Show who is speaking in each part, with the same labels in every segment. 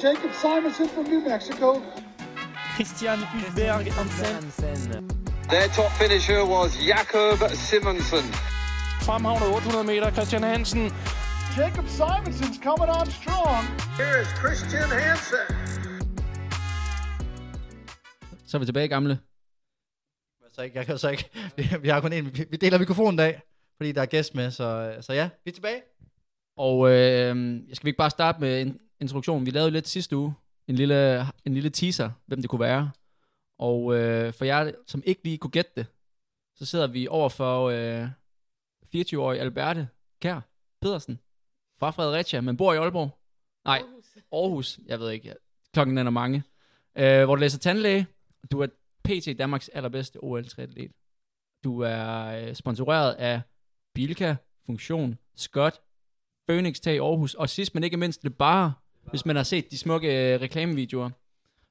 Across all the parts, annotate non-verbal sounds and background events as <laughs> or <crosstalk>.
Speaker 1: Jacob Simonson from New Mexico.
Speaker 2: Christian Hulberg Hansen.
Speaker 3: Their top finisher was Jakob Simonsen.
Speaker 2: Fremhavnet 800 meter, Christian Hansen.
Speaker 1: Jacob Simonson's coming on strong.
Speaker 3: Here is Christian Hansen.
Speaker 4: Så er vi tilbage, gamle.
Speaker 5: Så ikke, jeg kan så ikke, vi, <laughs> vi har kun en, vi, vi deler mikrofonen i dag, fordi der er gæst med, så, så ja, vi er tilbage.
Speaker 4: Og øh, skal vi ikke bare starte med en introduktion? Vi lavede lidt sidste uge en lille, en lille teaser, hvem det kunne være. Og øh, for jer, som ikke lige kunne gætte det, så sidder vi over for øh, 24-årige Alberte Kær Pedersen fra Fredericia, men bor i Aalborg. Nej, Aarhus. Aarhus. Jeg ved ikke. Klokken er mange. Øh, hvor du læser tandlæge. Du er PT Danmarks allerbedste OL-triatlet. Du er øh, sponsoreret af Bilka, Funktion, Scott, Phoenix Tag Aarhus, og sidst men ikke mindst det bare, hvis man har set de smukke øh, reklamevideoer,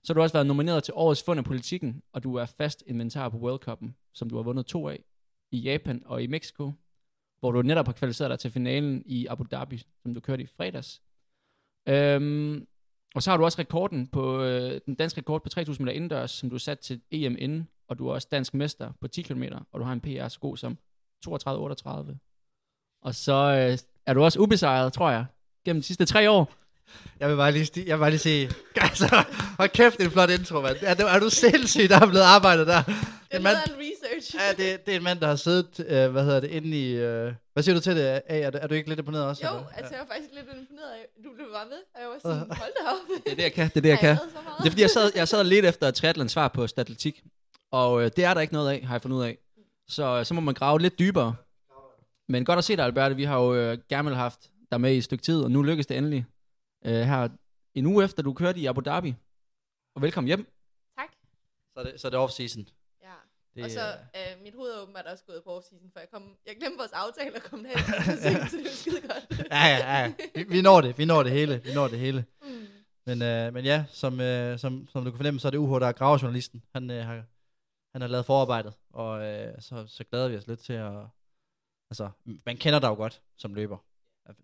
Speaker 4: så har du også været nomineret til årets fund af politikken, og du er fast inventar på World Cup'en, som du har vundet to af i Japan og i Mexico, hvor du netop har kvalificeret dig til finalen i Abu Dhabi, som du kørte i fredags. Øhm, og så har du også rekorden på, øh, den danske rekord på 3000 meter indendørs, som du er sat til EM inden, og du er også dansk mester på 10 km, og du har en PR så god som 32-38. Og så øh, er du også ubesejret, tror jeg, gennem de sidste tre år.
Speaker 5: Jeg vil bare lige, sti- jeg vil bare lige sige, <laughs> altså, hold kæft, det er en flot intro, mand. Er, du- er du sindssygt, der er blevet arbejdet der?
Speaker 6: Det er
Speaker 5: mand,
Speaker 6: en research.
Speaker 5: ja, det, det er en mand, der har siddet, øh, hvad hedder det, inde i, øh, hvad siger du til det, A? Er, du- er du ikke lidt imponeret også?
Speaker 6: Jo,
Speaker 5: eller?
Speaker 6: altså jeg var faktisk lidt imponeret af, du blev bare ved, og jeg var <laughs> sådan, hold da op.
Speaker 4: Det er det, jeg kan. Det er det, jeg kan.
Speaker 6: så meget.
Speaker 4: Det er fordi, jeg sad, jeg sad lidt efter triathlon svar på statistik, og øh, det er der ikke noget af, har jeg fundet ud af. Så, øh, så må man grave lidt dybere. Men godt at se dig, Alberte. Vi har jo øh, gerne haft dig med i et stykke tid, og nu lykkes det endelig. Øh, her en uge efter, du kørte i Abu Dhabi. Og velkommen hjem.
Speaker 6: Tak.
Speaker 5: Så er det, så er det off-season.
Speaker 6: Ja.
Speaker 5: Det,
Speaker 6: og så øh, mit hoved er åbenbart også gået på off-season, for jeg, kom, jeg glemte vores aftale og kom derhen, så det var skide godt.
Speaker 5: Ja, ja, ja. Vi, vi når det, vi når det hele, vi når det hele.
Speaker 6: Mm.
Speaker 5: Men, øh, men ja, som, øh, som, som du kan fornemme, så er det UH, der er gravejournalisten. Han, øh, har, han har lavet forarbejdet, og øh, så, så glæder vi os lidt til at... Altså, man kender dig jo godt som løber.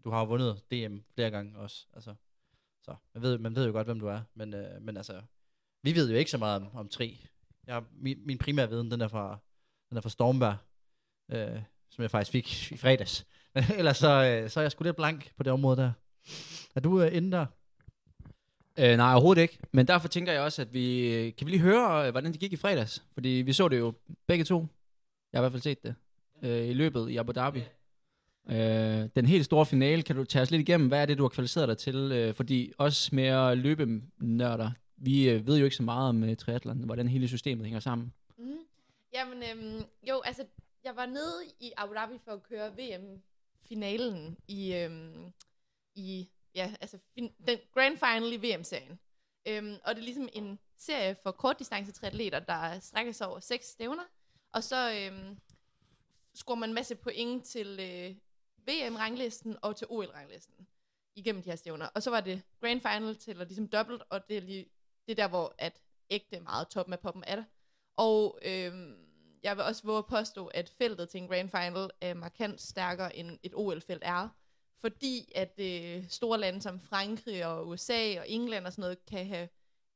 Speaker 5: Du har jo vundet DM flere gange også. Altså, så man ved, man ved jo godt, hvem du er. Men, øh, men altså, vi ved jo ikke så meget om, om tri. Jeg, min, min primære viden, den er fra, den er fra Stormberg, øh, som jeg faktisk fik i fredags. Men <laughs> ellers så, øh, så er jeg sgu lidt blank på det område der. Er du øh, inde der?
Speaker 4: Øh, nej, overhovedet ikke. Men derfor tænker jeg også, at vi... Kan vi lige høre, øh, hvordan det gik i fredags? Fordi vi så det jo begge to. Jeg har i hvert fald set det. Øh, I løbet i Abu Dhabi. Øh, den helt store finale, kan du tage os lidt igennem? Hvad er det, du har kvalificeret dig til? Øh, fordi os mere løbenørder, vi øh, ved jo ikke så meget om øh, triathlon, hvordan hele systemet hænger sammen.
Speaker 6: Mm. Jamen, øhm, jo, altså, jeg var nede i Abu Dhabi for at køre VM-finalen i, øhm, i ja, altså, fin- den grand final i VM-serien. Øhm, og det er ligesom en serie for kortdistance-triatleter, der strækker sig over seks stævner. Og så øhm, scorer man en masse point til øh, VM-ranglisten og til OL-ranglisten igennem de her stævner. Og så var det grand final til at ligesom dobbelt, og det er, lige, det er der, hvor at ægte meget toppen af poppen er der. Og øhm, jeg vil også våge at påstå, at feltet til en grand final er markant stærkere end et OL-felt er. Fordi at øh, store lande som Frankrig og USA og England og sådan noget, kan have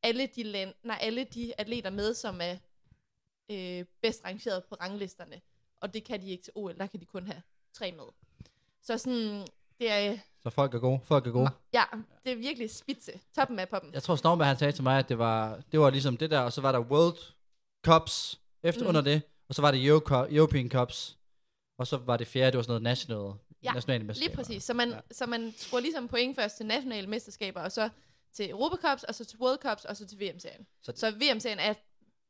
Speaker 6: alle de, land, nej, alle de atleter med, som er øh, bedst rangeret på ranglisterne. Og det kan de ikke til OL, der kan de kun have tre med. Så sådan, det er,
Speaker 5: Så folk er gode. Folk er gode.
Speaker 6: ja, det er virkelig spidse. Toppen af poppen.
Speaker 5: Jeg tror, Stormberg han sagde til mig, at det var, det var ligesom det der, og så var der World Cups efter
Speaker 6: Mm.
Speaker 5: under det, og så var det Euro, European Cups, og så var det fjerde, det var sådan noget national,
Speaker 6: Ja,
Speaker 5: nationale
Speaker 6: Lige
Speaker 5: mesterskaber.
Speaker 6: præcis. Så man,
Speaker 5: Ja.
Speaker 6: så man scorer ligesom point først til nationale mesterskaber, og så til Europa Cups, og så til World Cups, og så til VM-serien.
Speaker 5: Så-
Speaker 6: Så, så VM-serien er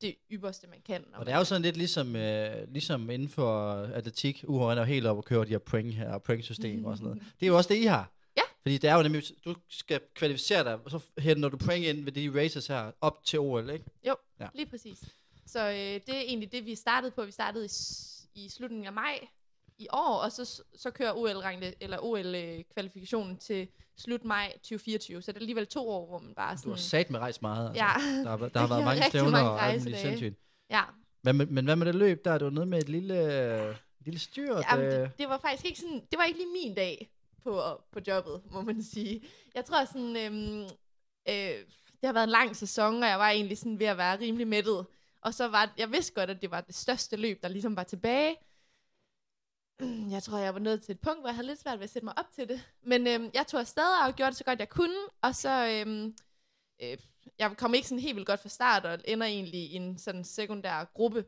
Speaker 6: det ypperste, man kan.
Speaker 5: Og det er jo sådan lidt ligesom, øh, ligesom inden for atletik, UH er helt op og kører de her point her, point-system og sådan noget. <laughs> Det er jo også det, I har.
Speaker 6: Ja.
Speaker 5: Fordi det er jo nemlig, du skal kvalificere dig, og så henter du point ind ved de races her, op til OL, ikke?
Speaker 6: Jo,
Speaker 5: Ja.
Speaker 6: lige præcis. Så øh, det er egentlig det, vi startede på. Vi startede i, i slutningen af maj i år, og så, så kører OL eller OL-kvalifikationen til slut maj 2024. Så det er alligevel to år, hvor man bare
Speaker 5: Du
Speaker 6: sådan...
Speaker 5: har sat med rejst meget. Altså.
Speaker 6: Ja.
Speaker 5: Der, har, <laughs> der har været mange stævner
Speaker 6: mange
Speaker 5: og alt muligt
Speaker 6: rejsedage.
Speaker 5: sindssygt.
Speaker 6: Ja,
Speaker 5: Hvad med, men hvad med det løb der? Det var noget med et lille, et lille styr.
Speaker 6: Jamen, det, det var faktisk ikke sådan, det var ikke lige min dag på, på jobbet, må man sige. Jeg tror sådan, øhm, øh, det har været en lang sæson, og jeg var egentlig sådan ved at være rimelig mættet. Og så var jeg vidste godt, at det var det største løb, der ligesom var tilbage. <clears throat> Jeg tror, jeg var nået til et punkt, hvor jeg havde lidt svært ved at sætte mig op til det. Men øhm, jeg tog afsted og gjorde det så godt, jeg kunne. Og så, øhm, øh, jeg kom ikke sådan helt vildt godt fra start, og ender egentlig i en sådan sekundær gruppe.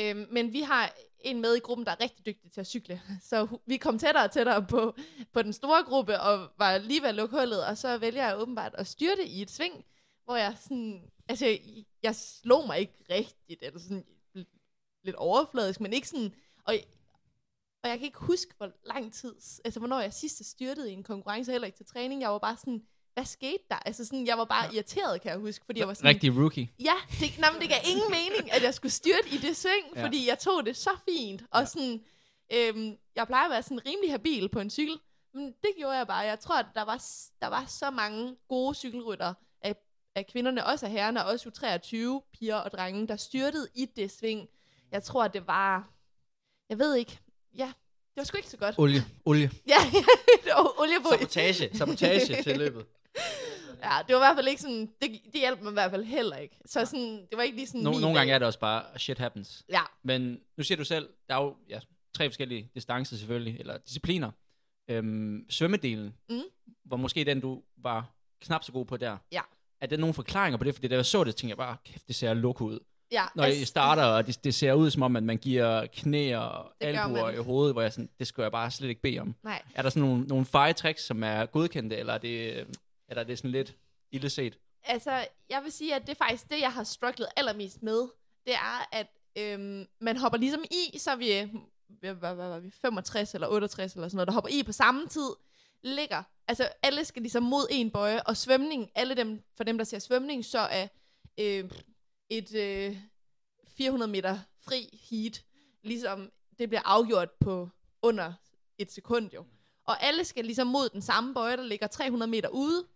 Speaker 6: Øhm, men vi har en med i gruppen, der er rigtig dygtig til at cykle. <laughs> Så vi kom tættere og tættere på, på den store gruppe, og var lige ved at lukke hullet. Og så vælger jeg åbenbart at styrte i et sving, hvor jeg sådan... Altså, jeg, jeg slog mig ikke rigtigt, eller sådan lidt overfladisk, men ikke sådan... Og og jeg kan ikke huske, hvor lang tid, altså hvornår jeg sidst styrtede i en konkurrence, heller ikke til træning. Jeg var bare sådan, hvad skete der? Altså sådan, jeg var bare ja. irriteret, kan jeg huske, fordi jeg var sådan,
Speaker 4: Rigtig rookie.
Speaker 6: ja, det, nej, men det gav ingen mening, at jeg skulle styrte i det sving,
Speaker 4: Ja.
Speaker 6: fordi jeg tog det så fint. Og
Speaker 4: Ja.
Speaker 6: sådan, øhm, jeg plejer at være sådan rimelig habil på en cykel, men det gjorde jeg bare. Jeg tror, at der var, der var så mange gode cykelrytter af, af kvinderne, også af herrerne, og også U23 piger og drenge, der styrtede i det sving. Jeg tror, det var, jeg ved ikke, ja, det var sgu ikke så godt.
Speaker 5: Olie, olie. <laughs>
Speaker 6: Ja, det var olie på.
Speaker 5: Sabotage, sabotage <laughs> til løbet.
Speaker 6: Ja, det var i hvert fald ikke sådan, det, det hjalp mig i hvert fald heller ikke. Så sådan, det var ikke lige sådan
Speaker 4: No, nogle
Speaker 6: dag.
Speaker 4: gange er det også bare, shit happens.
Speaker 6: Ja,
Speaker 4: Men nu siger du selv, der er jo ja, tre forskellige distancer selvfølgelig, eller discipliner. Øhm, svømmedelen,
Speaker 6: Mm.
Speaker 4: var måske den, du var knap så god på der.
Speaker 6: Ja.
Speaker 4: Er der nogle forklaringer på det? Fordi da jeg så det, tænkte jeg bare, kæft, det ser luk ud.
Speaker 6: ja.
Speaker 4: Når jeg starter, og det, det ser ud som om, at man giver knæ og albuer i hovedet, hvor jeg sådan, det skulle jeg bare slet ikke bede om.
Speaker 6: Nej,
Speaker 4: Er der sådan nogle, nogle feje tricks, som er godkendte, eller er det, er det sådan lidt ille set?
Speaker 6: altså, jeg vil sige, at det er faktisk det, jeg har strugglet allermest med. Det er, at øhm, man hopper ligesom i, så er vi, hvad, hvad, hvad var vi, 65 eller 68 eller sådan noget, der hopper i på samme tid, ligger. Altså, alle skal ligesom mod en bøje, og svømning, alle dem, for dem, der ser svømning, så er øh, et øh, 400 meter fri heat, ligesom det bliver afgjort på under et sekund jo. Og alle skal ligesom mod den samme bøje, der ligger 300 meter ude,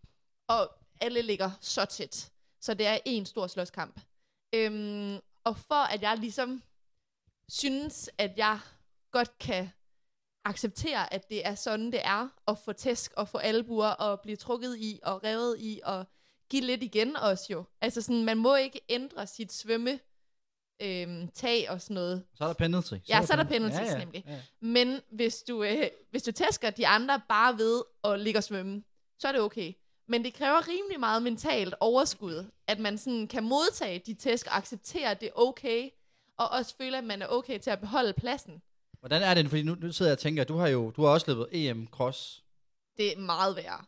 Speaker 6: og alle ligger så tæt. Så det er en stor slåskamp. Øhm, og for at jeg ligesom synes, at jeg godt kan acceptere, at det er sådan, det er, at få tæsk og få albuer og blive trukket i og revet i og give lidt igen også jo. Altså sådan, man må ikke ændre sit svømme øhm, tag og sådan noget.
Speaker 5: Så er der penalty.
Speaker 6: Ja, så er der penalties nemlig.
Speaker 5: Ja, ja.
Speaker 6: Men hvis du, øh, hvis du tæsker de andre bare ved at ligge og svømme, så er det okay. Men det kræver rimelig meget mentalt overskud, at man sådan kan modtage de tæsk og acceptere, at det er okay, og også føle, at man er okay til at beholde pladsen.
Speaker 5: Hvordan er det? Fordi nu, nu sidder jeg og tænker, du har jo du har også løbet EM Cross.
Speaker 6: Det er meget værre.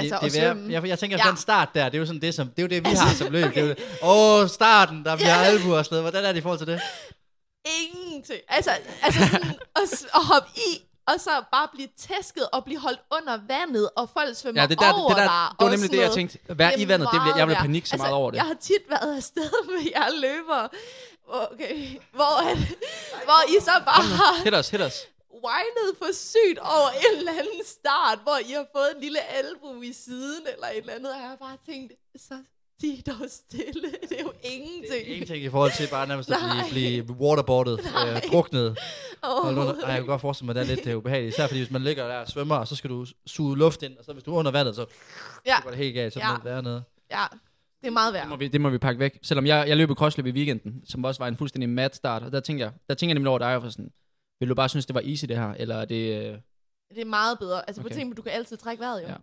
Speaker 5: Det,
Speaker 6: Altså,
Speaker 5: det, det er,
Speaker 6: svømme.
Speaker 5: jeg, jeg tænker,
Speaker 6: Ja.
Speaker 5: ja. den start der, det er jo sådan det, som, det, er jo det vi har som løb. Det er jo, det. åh, starten, der bliver
Speaker 6: Ja.
Speaker 5: albuer og sådan noget. Hvordan er det i forhold til det?
Speaker 6: Ingenting. Altså, altså sådan at, at hoppe i, og så bare blive tæsket og blive holdt under vandet, og folk svømmer
Speaker 4: Ja, det, der,
Speaker 6: over
Speaker 4: det, der,
Speaker 6: dig.
Speaker 4: det var
Speaker 6: og
Speaker 4: nemlig
Speaker 6: sådan
Speaker 4: det, jeg
Speaker 6: noget.
Speaker 4: tænkte. Vær i vandet, det bliver, jeg vil panik så
Speaker 6: værre.
Speaker 4: meget over det.
Speaker 6: Jeg har tit været afsted med jer løbere, okay, hvor, at, hvor I så bare har
Speaker 4: Hit os, hit os.
Speaker 6: Whinet for sygt over en eller anden start, hvor I har fået en lille albu i siden, eller et eller andet, og jeg har bare tænkt, så sig dog stille, <laughs> det er jo ingenting.
Speaker 5: Ingenting i forhold til bare nærmest at blive, blive waterboardet, <laughs> øh, druknet. Under, ej, jeg kan godt forestille mig, at det er lidt øh, ubehageligt. Især fordi, hvis man ligger der og svømmer, og så skal du suge luft ind, og så hvis du er under vandet, så,
Speaker 6: Ja,
Speaker 5: så går det helt galt. Så
Speaker 6: Ja.
Speaker 5: ja. det dernede.
Speaker 6: ja, det er meget
Speaker 4: Det må,
Speaker 6: værd.
Speaker 4: vi, det må vi pakke væk. Selvom jeg, jeg løb et crossløb i weekenden, som også var en fuldstændig mad start, og der tænker jeg, der tænker jeg nemlig over dig, for sådan, vil du bare synes, det var easy det her, eller er det... Øh...
Speaker 6: Det er meget bedre. Altså, okay. På ting, du kan altid trække vejret, jo.
Speaker 4: Ja.
Speaker 6: Ja.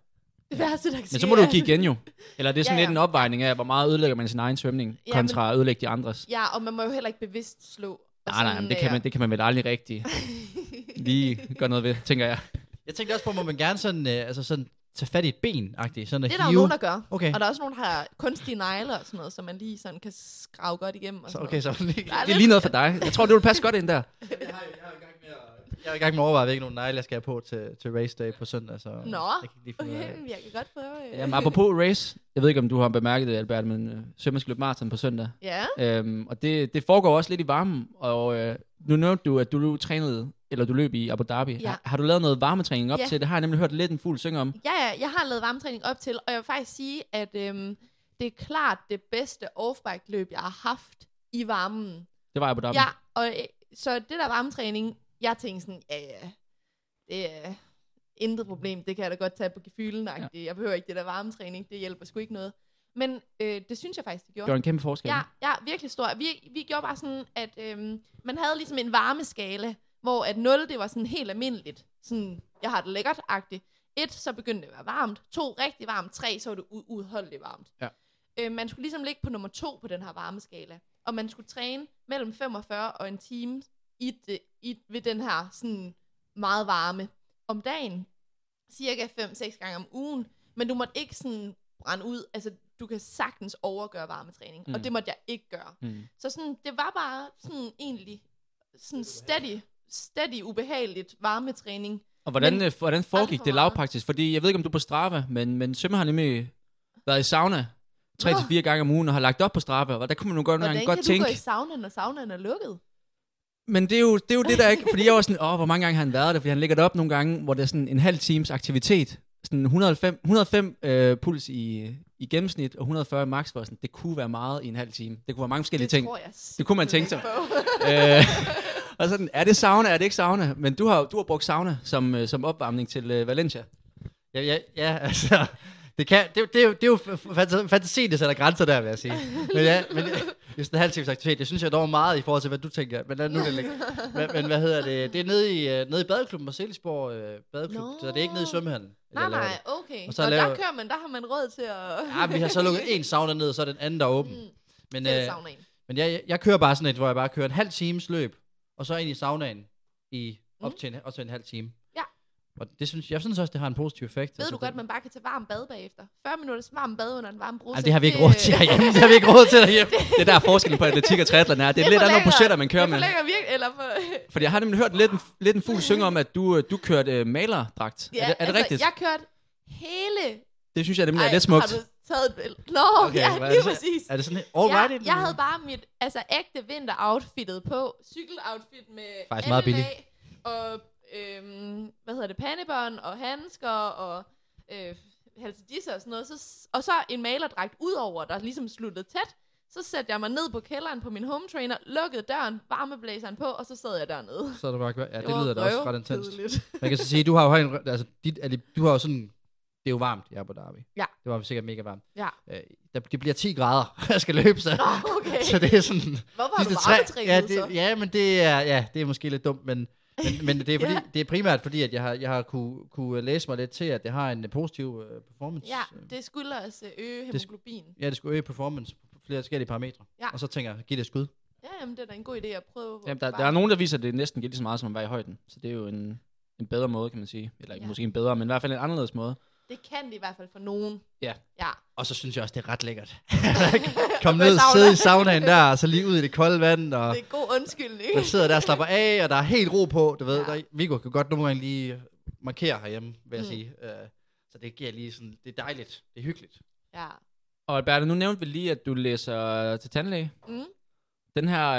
Speaker 6: Det værste, der kan
Speaker 4: Men så må du give igen jo. Eller er det <laughs> sådan
Speaker 6: Ja,
Speaker 4: lidt
Speaker 6: ja.
Speaker 4: en opvejning af, hvor meget ødelægger man sin egen svømning,
Speaker 6: Ja,
Speaker 4: kontra at ødelægge de andres.
Speaker 6: Ja, og man må jo heller ikke bevidst slå.
Speaker 4: Nej, nej, men det kan, man, det kan man vel aldrig rigtig <laughs> lige gøre noget ved, tænker jeg.
Speaker 5: Jeg tænkte også på, må man gerne sådan, øh, altså sådan tage fat i et ben -agtigt, sådan at
Speaker 6: Det er der jo
Speaker 5: hive.
Speaker 6: nogen, der gør.
Speaker 5: Okay,
Speaker 6: Og der er også nogen, der har kunstige negle og sådan noget, så man lige sådan kan skrave godt igennem. Og
Speaker 5: så,
Speaker 6: sådan
Speaker 5: okay, så <laughs>
Speaker 4: Det er lige noget for dig. Jeg tror, det vil passe godt ind der. <laughs>
Speaker 5: jeg er i gang med at overveje, hvilke nogle negle, jeg skal have på til, til race day på søndag. Så
Speaker 6: Nå,
Speaker 5: jeg kan lige
Speaker 6: noget.
Speaker 5: af-
Speaker 6: Okay, <laughs> jeg kan godt prøve. øh.
Speaker 4: Jamen, apropos race. Jeg ved ikke, om du har bemærket det, Albert, men øh, Sømmer skal løbe maraton på søndag.
Speaker 6: Ja,
Speaker 4: Øhm, og det, det foregår også lidt i varmen, og øh, nu nævnte du, at du trænede, eller du løb i Abu Dhabi.
Speaker 6: Ja.
Speaker 4: Har, har du lavet noget varmetræning op
Speaker 6: Ja.
Speaker 4: til? Det har jeg nemlig hørt lidt en fugl synge om.
Speaker 6: ja, ja, jeg har lavet varmetræning op til, og jeg vil faktisk sige, at øhm, det er klart det bedste off-bike løb, jeg har haft i varmen.
Speaker 4: Det var Abu Dhabi.
Speaker 6: Ja, og øh, så det der varmetræning, jeg tænkte sådan, ja, ja, det er intet problem, det kan jeg da godt tage på gefylen ja. Jeg behøver ikke det der varmetræning, det hjælper sgu ikke noget. Men øh, det synes jeg faktisk, det gjorde.
Speaker 4: Gjorde en kæmpe forskel.
Speaker 6: Ja, ja, virkelig stor. Vi, vi gjorde bare sådan, at øhm, man havde ligesom en varmeskala, hvor at 0, det var sådan helt almindeligt. Sådan, jeg har det lækkert-agtigt. 1, så begyndte det at være varmt. 2, rigtig varmt. 3, så var det uudholdeligt varmt.
Speaker 4: Ja.
Speaker 6: Øh, man skulle ligesom ligge på nummer 2 på den her varmeskala. Og man skulle træne mellem 45 og en time i det, i, ved den her sådan meget varme om dagen. Cirka 5-6 gange om ugen. Men du måtte ikke sådan brænde ud. Altså, du kan sagtens overgøre varmetræning. Mm. Og det måtte jeg ikke gøre.
Speaker 4: Mm.
Speaker 6: Så sådan, det var bare sådan egentlig sådan steady, steady ubehageligt varmetræning.
Speaker 4: Og hvordan,
Speaker 6: Men
Speaker 4: men, hvordan foregik
Speaker 6: for
Speaker 4: det lavpraktisk? Fordi jeg ved ikke, om du er på Strava, men, men Sømme har nemlig været i sauna 3-4 gange om ugen og har lagt op på Strava, og der kunne man nu godt,
Speaker 6: Hvordan
Speaker 4: gange
Speaker 6: kan
Speaker 4: godt
Speaker 6: du
Speaker 4: tænke...
Speaker 6: gå i saunaen, når saunaen er lukket?
Speaker 4: Men det er, jo, det er jo det, der ikke... Fordi jeg var sådan, åh, hvor mange gange har han været der? Fordi han lægger det op nogle gange, hvor det er sådan en halv times aktivitet. Sådan 105, 105 øh, puls i, i gennemsnit, og 140 max, hvor sådan, det kunne være meget i en halv time. Det kunne være mange forskellige
Speaker 6: det
Speaker 4: ting.
Speaker 6: tror jeg
Speaker 4: Det kunne man tænke øh,
Speaker 6: på. <laughs>
Speaker 4: og sådan, er det sauna, er det ikke sauna? Men du har, du har brugt sauna som, øh, som opvarmning til øh, Valencia.
Speaker 5: Ja, ja, ja <laughs> altså, det, kan, det, det, er jo, det er jo f- fanta- fantasien, der sætter grænser der, vil jeg sige. Men ja, men <laughs> det er sådan en halv times aktivitet. Det synes jeg dog meget i forhold til, hvad du tænker. Men, lad nu det ligge. men, men hvad hedder det? Det er nede i, øh, nede i badeklubben, Marcelisborg øh, badeklub.
Speaker 6: Nå.
Speaker 5: Så det er ikke nede i svømmehallen.
Speaker 6: Nej, nej,
Speaker 5: det.
Speaker 6: okay.
Speaker 5: Og så
Speaker 6: så
Speaker 5: laver-
Speaker 6: der kører man, der har man råd til at...
Speaker 5: Ja, vi har så lukket en sauna ned, og så er den anden, der er åben.
Speaker 6: Mm,
Speaker 5: Men, øh, men jeg, jeg, jeg kører bare sådan et, hvor jeg bare kører en halv times løb, og så ind i saunaen i op til en, op til en halv time.
Speaker 6: Ja.
Speaker 5: Og det synes, jeg synes også, det har en positiv effekt.
Speaker 6: Ved
Speaker 5: altså,
Speaker 6: du godt,
Speaker 5: det,
Speaker 6: man bare kan tage varm bad bagefter? 40 minutters varm bad under en varm bruse.
Speaker 5: Jamen, det har vi ikke råd til herhjemme. Det har vi ikke råd til derhjemme. <laughs>
Speaker 4: Det er der forskellen på atletik og triathlon er. Det er lidt andre budgetter, man kører
Speaker 6: det
Speaker 4: med.
Speaker 6: Det forlænger virkelig, eller for... <laughs>
Speaker 4: Fordi jeg har nemlig hørt lidt en, lidt en fugl synge om, at du, øh, du kørte øh, malerdragt.
Speaker 6: Ja,
Speaker 4: er det, er det
Speaker 6: altså,
Speaker 4: rigtigt?
Speaker 6: Jeg kørte hele...
Speaker 4: Det synes jeg nemlig er
Speaker 6: Ej,
Speaker 4: lidt smukt.
Speaker 6: Har du taget et billede? Nå,
Speaker 5: Okay,
Speaker 6: ja, lige
Speaker 5: det så?
Speaker 6: præcis.
Speaker 5: Er det sådan all right?
Speaker 6: jeg, jeg havde bare mit altså, ægte vinteroutfittet på. Cykeloutfit med
Speaker 5: Faktisk meget billigt.
Speaker 6: Og, øhm, hvad hedder det, pandebånd og handsker og øh, halsedisser og sådan noget. Så, og så en malerdragt udover, der ligesom sluttede tæt. Så satte jeg mig ned på kælderen på min home trainer, lukkede døren, varmeblæseren på, og så sad jeg dernede.
Speaker 5: Så er det bare, ja, det
Speaker 6: var
Speaker 5: lyder da også ret intenst. Man kan så sige, du har jo en, altså, dit, det, du har jo sådan, det er jo varmt i Abu Dhabi.
Speaker 6: Ja.
Speaker 5: Det var sikkert mega varmt.
Speaker 6: Ja.
Speaker 5: Øh, der, det bliver 10 grader, <laughs> jeg skal løbe, så,
Speaker 6: Nå, okay.
Speaker 5: så det er sådan,
Speaker 6: Hvorfor har du varmetrænet
Speaker 5: ja,
Speaker 6: så?
Speaker 5: det, ja, men det er, ja, det er måske lidt dumt, men, men, men det, er <laughs> fordi,
Speaker 6: Ja.
Speaker 5: det er primært fordi, at jeg har, jeg har kunne, kunne læse mig lidt til, at det har en positiv uh, performance.
Speaker 6: Ja,
Speaker 5: øh,
Speaker 6: det skulle også øge
Speaker 5: sk-
Speaker 6: hemoglobin.
Speaker 5: ja, det skulle øge performance på flere forskellige parametre.
Speaker 6: Ja.
Speaker 5: Og så tænker jeg, giv det et skud.
Speaker 6: Ja, jamen, det er da en god idé at prøve.
Speaker 4: Jamen, der, der er nogen, der viser, at det næsten giver lige så meget, som at være i højden. Så det er jo en, en bedre måde, kan man sige. Eller
Speaker 6: ja.
Speaker 4: måske en bedre, men i hvert fald en anderledes måde.
Speaker 6: Det kan det i hvert fald for nogen.
Speaker 4: Ja.
Speaker 6: Ja.
Speaker 5: Og så synes jeg også, det er ret lækkert. <laughs> <laughs> Kom ned,
Speaker 6: sauna.
Speaker 5: sidde i saunaen der, og så lige ud i det kolde vand, og
Speaker 6: Det er god undskyldning.
Speaker 5: man sidder der og slapper af, og der er helt ro på, du ved.
Speaker 6: Ja.
Speaker 5: Der, Viggo kan godt nogle gange lige markere herhjemme, vil jeg
Speaker 6: Mm.
Speaker 5: sige. Uh, så det giver lige sådan, det er dejligt, det er hyggeligt.
Speaker 6: Ja.
Speaker 4: Og Alberta, nu nævnte vi lige, at du læser til tandlæge.
Speaker 6: Mm.
Speaker 4: Den her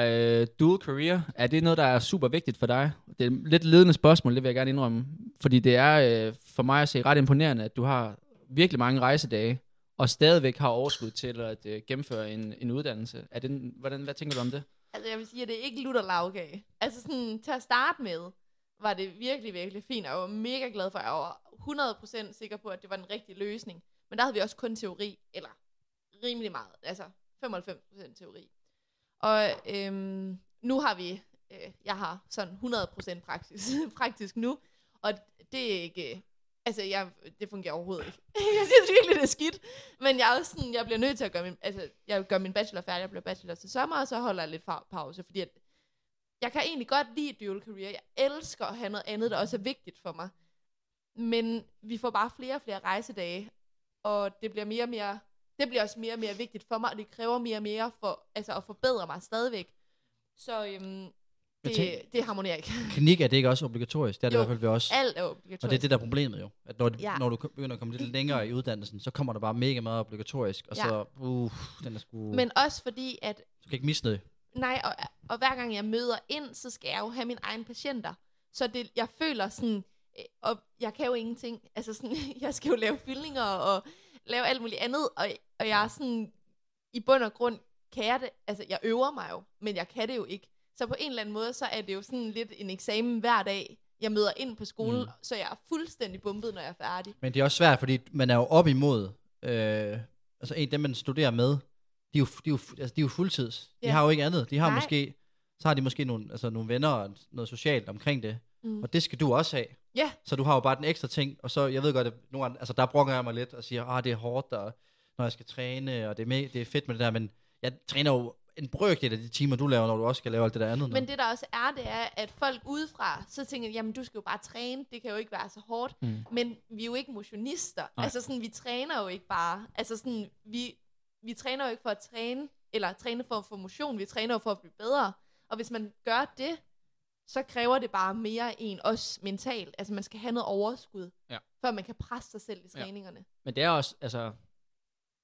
Speaker 4: øh, dual career, er det noget, der er super vigtigt for dig? Det er et lidt ledende spørgsmål, det vil jeg gerne indrømme. Fordi det er øh, for mig at se ret imponerende, at du har virkelig mange rejsedage, og stadigvæk har overskud til at øh, gennemføre en, en uddannelse. Er det, hvordan, hvad tænker du om det?
Speaker 6: Altså, jeg vil sige, at det er ikke lutter lavkage. Altså, sådan, til at starte med, var det virkelig, virkelig fint. og Jeg var mega glad for, at jeg var 100% sikker på, at det var den rigtige løsning. Men der havde vi også kun teori, eller rimelig meget, altså 95% teori. Og øhm, nu har vi, øh, jeg har sådan 100% praksis, <laughs> praktisk nu, og det er ikke, altså jeg, det fungerer overhovedet ikke. <laughs> jeg synes virkelig, det er skidt, men jeg er også sådan, jeg bliver nødt til at gøre min, altså jeg gør min bachelor færdig, jeg bliver bachelor til sommer, og så holder jeg lidt fa- pause, fordi at jeg kan egentlig godt lide dual career, jeg elsker at have noget andet, der også er vigtigt for mig, men vi får bare flere og flere rejsedage, og det bliver mere og mere, det bliver også mere og mere vigtigt for mig, og det kræver mere og mere for, altså at forbedre mig stadigvæk. Så øhm, det,
Speaker 5: tænk-
Speaker 6: det harmonerer ikke. <laughs>
Speaker 5: Klinik er det ikke også obligatorisk? Det er det
Speaker 6: Jo,
Speaker 5: i hvert fald ved os.
Speaker 6: Alt er obligatorisk.
Speaker 5: Og det er det, der er problemet jo. At når,
Speaker 6: Ja.
Speaker 5: når du begynder at komme lidt længere i uddannelsen, så kommer der bare mega meget obligatorisk. Og
Speaker 6: Ja.
Speaker 5: så, uh, den er sgu...
Speaker 6: Men også fordi, at
Speaker 5: du kan ikke misse det.
Speaker 6: nej, og, og hver gang jeg møder ind, så skal jeg jo have mine egne patienter. Så det, jeg føler sådan, øh, og jeg kan jo ingenting. Altså sådan, <laughs> jeg skal jo lave fyldninger og lave alt muligt andet, og, og jeg er sådan, i bund og grund kan jeg det, altså jeg øver mig jo, men jeg kan det jo ikke. Så på en eller anden måde, så er det jo sådan lidt en eksamen hver dag. Jeg møder ind på skolen, mm. så jeg er fuldstændig bumpet, når jeg er færdig.
Speaker 5: Men det er også svært, fordi man er jo op imod øh, altså en dem, man studerer med, de er jo, de er jo, altså, de er jo fuldtids. De
Speaker 6: Ja.
Speaker 5: har jo ikke andet. De har
Speaker 6: Nej.
Speaker 5: måske, så har de måske nogle, altså, nogle venner og noget socialt omkring det.
Speaker 6: Mm.
Speaker 5: Og det skal du også have.
Speaker 6: Ja.
Speaker 5: Så du har jo bare den ekstra ting, og så, jeg ved godt, at nogle gange, altså der brokker jeg mig lidt og siger, ah, det er hårdt, og når jeg skal træne, og det er, med, det er fedt med det der, men jeg træner jo en brøkdel af de timer, du laver, når du også skal lave alt det der andet.
Speaker 6: Men det der også er, det er, at folk udefra, så tænker, jamen du skal jo bare træne, det kan jo ikke være så hårdt.
Speaker 4: Mm.
Speaker 6: Men vi er jo ikke motionister.
Speaker 4: Nej.
Speaker 6: Altså sådan, vi træner jo ikke bare. Altså sådan, vi, vi træner jo ikke for at træne, eller træne for at få motion, vi træner jo for at blive bedre. Og hvis man gør det, så kræver det bare mere en, også mentalt. Altså man skal have noget overskud,
Speaker 4: Ja.
Speaker 6: før man kan presse sig selv i
Speaker 4: Ja.
Speaker 6: træningerne.
Speaker 4: Men det er også, altså,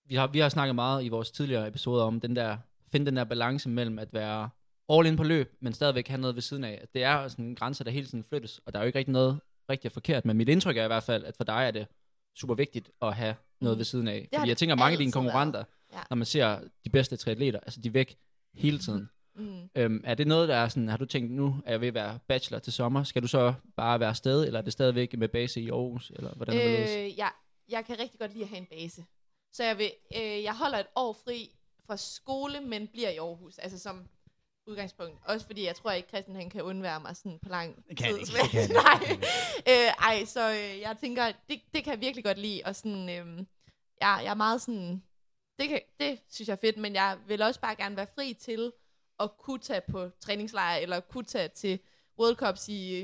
Speaker 4: vi har, vi har snakket meget i vores tidligere episoder om den der, finde den der balance mellem at være all in på løb, men stadigvæk have noget ved siden af. Det er sådan en grænse, der hele tiden flyttes, og der er jo ikke rigtig noget rigtig forkert, men mit indtryk er i hvert fald, at for dig er det super vigtigt at have noget
Speaker 6: Mm.
Speaker 4: ved siden af.
Speaker 6: har
Speaker 4: Fordi
Speaker 6: det
Speaker 4: jeg tænker, mange af dine konkurrenter,
Speaker 6: Ja.
Speaker 4: når man ser de bedste triatleter, altså de er væk hele tiden.
Speaker 6: Mm.
Speaker 4: Øhm, er det noget, der er sådan, har du tænkt, nu er jeg ved at være bachelor til sommer, skal du så bare være afsted, eller er det stadigvæk med base i Aarhus, eller hvordan er det?
Speaker 6: Øh, ja, jeg kan rigtig godt lide at have en base. Så jeg, vil, øh, jeg holder et år fri fra skole, men bliver i Aarhus. Altså som udgangspunkt. Også fordi jeg tror ikke, Christian han kan undvære mig sådan på lang
Speaker 5: kan
Speaker 6: tid.
Speaker 5: ikke, <laughs> kan
Speaker 6: Nej. øh, ej, så øh, jeg tænker, det, det kan jeg virkelig godt lide. Og sådan, øh, jeg, jeg er meget sådan, det, kan, det synes jeg er fedt, men jeg vil også bare gerne være fri til at kunne tage på træningslejr, eller kunne tage til World Cups i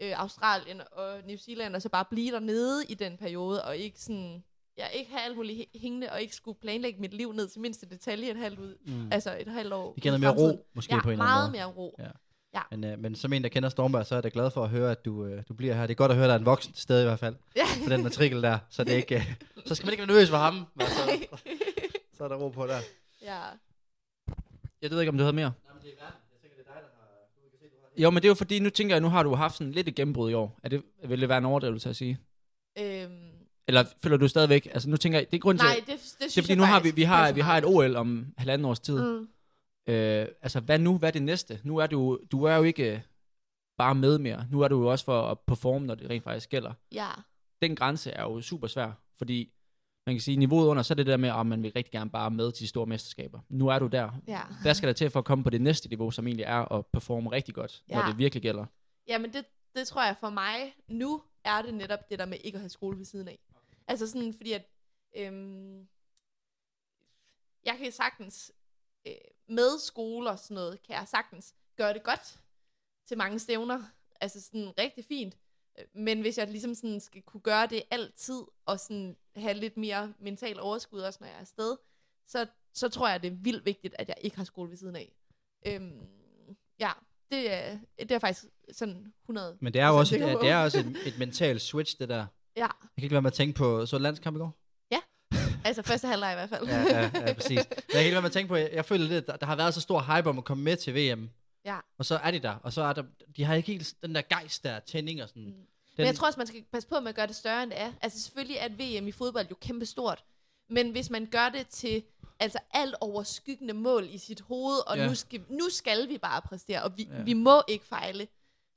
Speaker 6: øh, Australien og New Zealand, og så bare blive dernede i den periode, og ikke sådan, ja, ikke have alt muligt hæ- hængende, og ikke skulle planlægge mit liv ned til mindste detalje et halvt ud,
Speaker 5: Mm.
Speaker 6: altså et halvt år.
Speaker 5: Vi kender mere ro, måske
Speaker 6: ja,
Speaker 5: på en eller
Speaker 6: meget
Speaker 5: anden måde.
Speaker 6: mere ro.
Speaker 5: Ja. Men, øh, men som en, der kender Stormberg, så er jeg da glad for at høre, at du, øh, du bliver her. Det er godt at høre, at der er en voksen til stede i hvert fald,
Speaker 6: Ja.
Speaker 5: på den matrikel der. Så, det er ikke, øh, så skal man ikke være nervøs for ham. Men så, så er der ro på der.
Speaker 6: ja.
Speaker 4: Jeg ved ikke, om du havde mere. Jo, men det er jo fordi, nu tænker jeg, nu har du haft sådan lidt et gennembrud i år. Er det, vil det være en overdrivelse at sige?
Speaker 6: Øhm,
Speaker 4: Eller føler du stadigvæk, altså nu tænker jeg, det er grund til,
Speaker 6: nej, det, det, synes
Speaker 4: det fordi
Speaker 6: jeg
Speaker 4: nu har vi, vi har, vi har et. OL om halvanden års tid. Mm. Øh, altså hvad nu, hvad er det næste? Nu er du, du er jo ikke øh, bare med mere. Nu er du jo også for at performe, når det rent faktisk gælder.
Speaker 6: Ja,
Speaker 4: Den grænse er jo super svær, fordi man kan sige, niveauet under, så er det der med, at man vil rigtig gerne bare med til de store mesterskaber. Nu er du der.
Speaker 6: ja.
Speaker 4: Hvad skal der til for at komme på det næste niveau, som egentlig er at performe rigtig godt, ja. når det virkelig gælder?
Speaker 6: Jamen, det, det tror jeg for mig, nu er det netop det der med ikke at have skole ved siden af. Altså sådan, fordi at, øhm, jeg kan sagtens, øh, med skole og sådan noget, kan jeg sagtens gøre det godt til mange stævner. Altså sådan rigtig fint. Men hvis jeg ligesom sådan skal kunne gøre det altid, og sådan have lidt mere mental overskud også, når jeg er afsted, så, så tror jeg, det er vildt vigtigt, at jeg ikke har skole ved siden af. Øhm, ja, det er, det er faktisk sådan 100
Speaker 5: Men det er jo også, et, det er også et, et mentalt switch, det der.
Speaker 6: Ja,
Speaker 5: Jeg kan ikke være med at tænke på, så landskamp i går?
Speaker 6: altså første halvleg i hvert fald.
Speaker 5: Ja, ja, ja præcis. Men <laughs> jeg kan ikke være med at tænke på, jeg, jeg føler lidt, der, der har været så stor hype om at komme med til VM.
Speaker 6: Ja.
Speaker 5: Og så er de der, og så er der, de har ikke helt den der gejst der, tænding og sådan.
Speaker 6: Mm.
Speaker 5: Den,
Speaker 6: Men jeg tror også, man skal passe på med at gøre det større, end det er. Altså selvfølgelig er VM i fodbold jo kæmpestort. Men hvis man gør det til altså alt overskyggende mål i sit hoved, og
Speaker 5: Ja.
Speaker 6: ja. nu, skal, nu skal vi bare præstere, og vi,
Speaker 5: Ja.
Speaker 6: ja. vi må ikke fejle,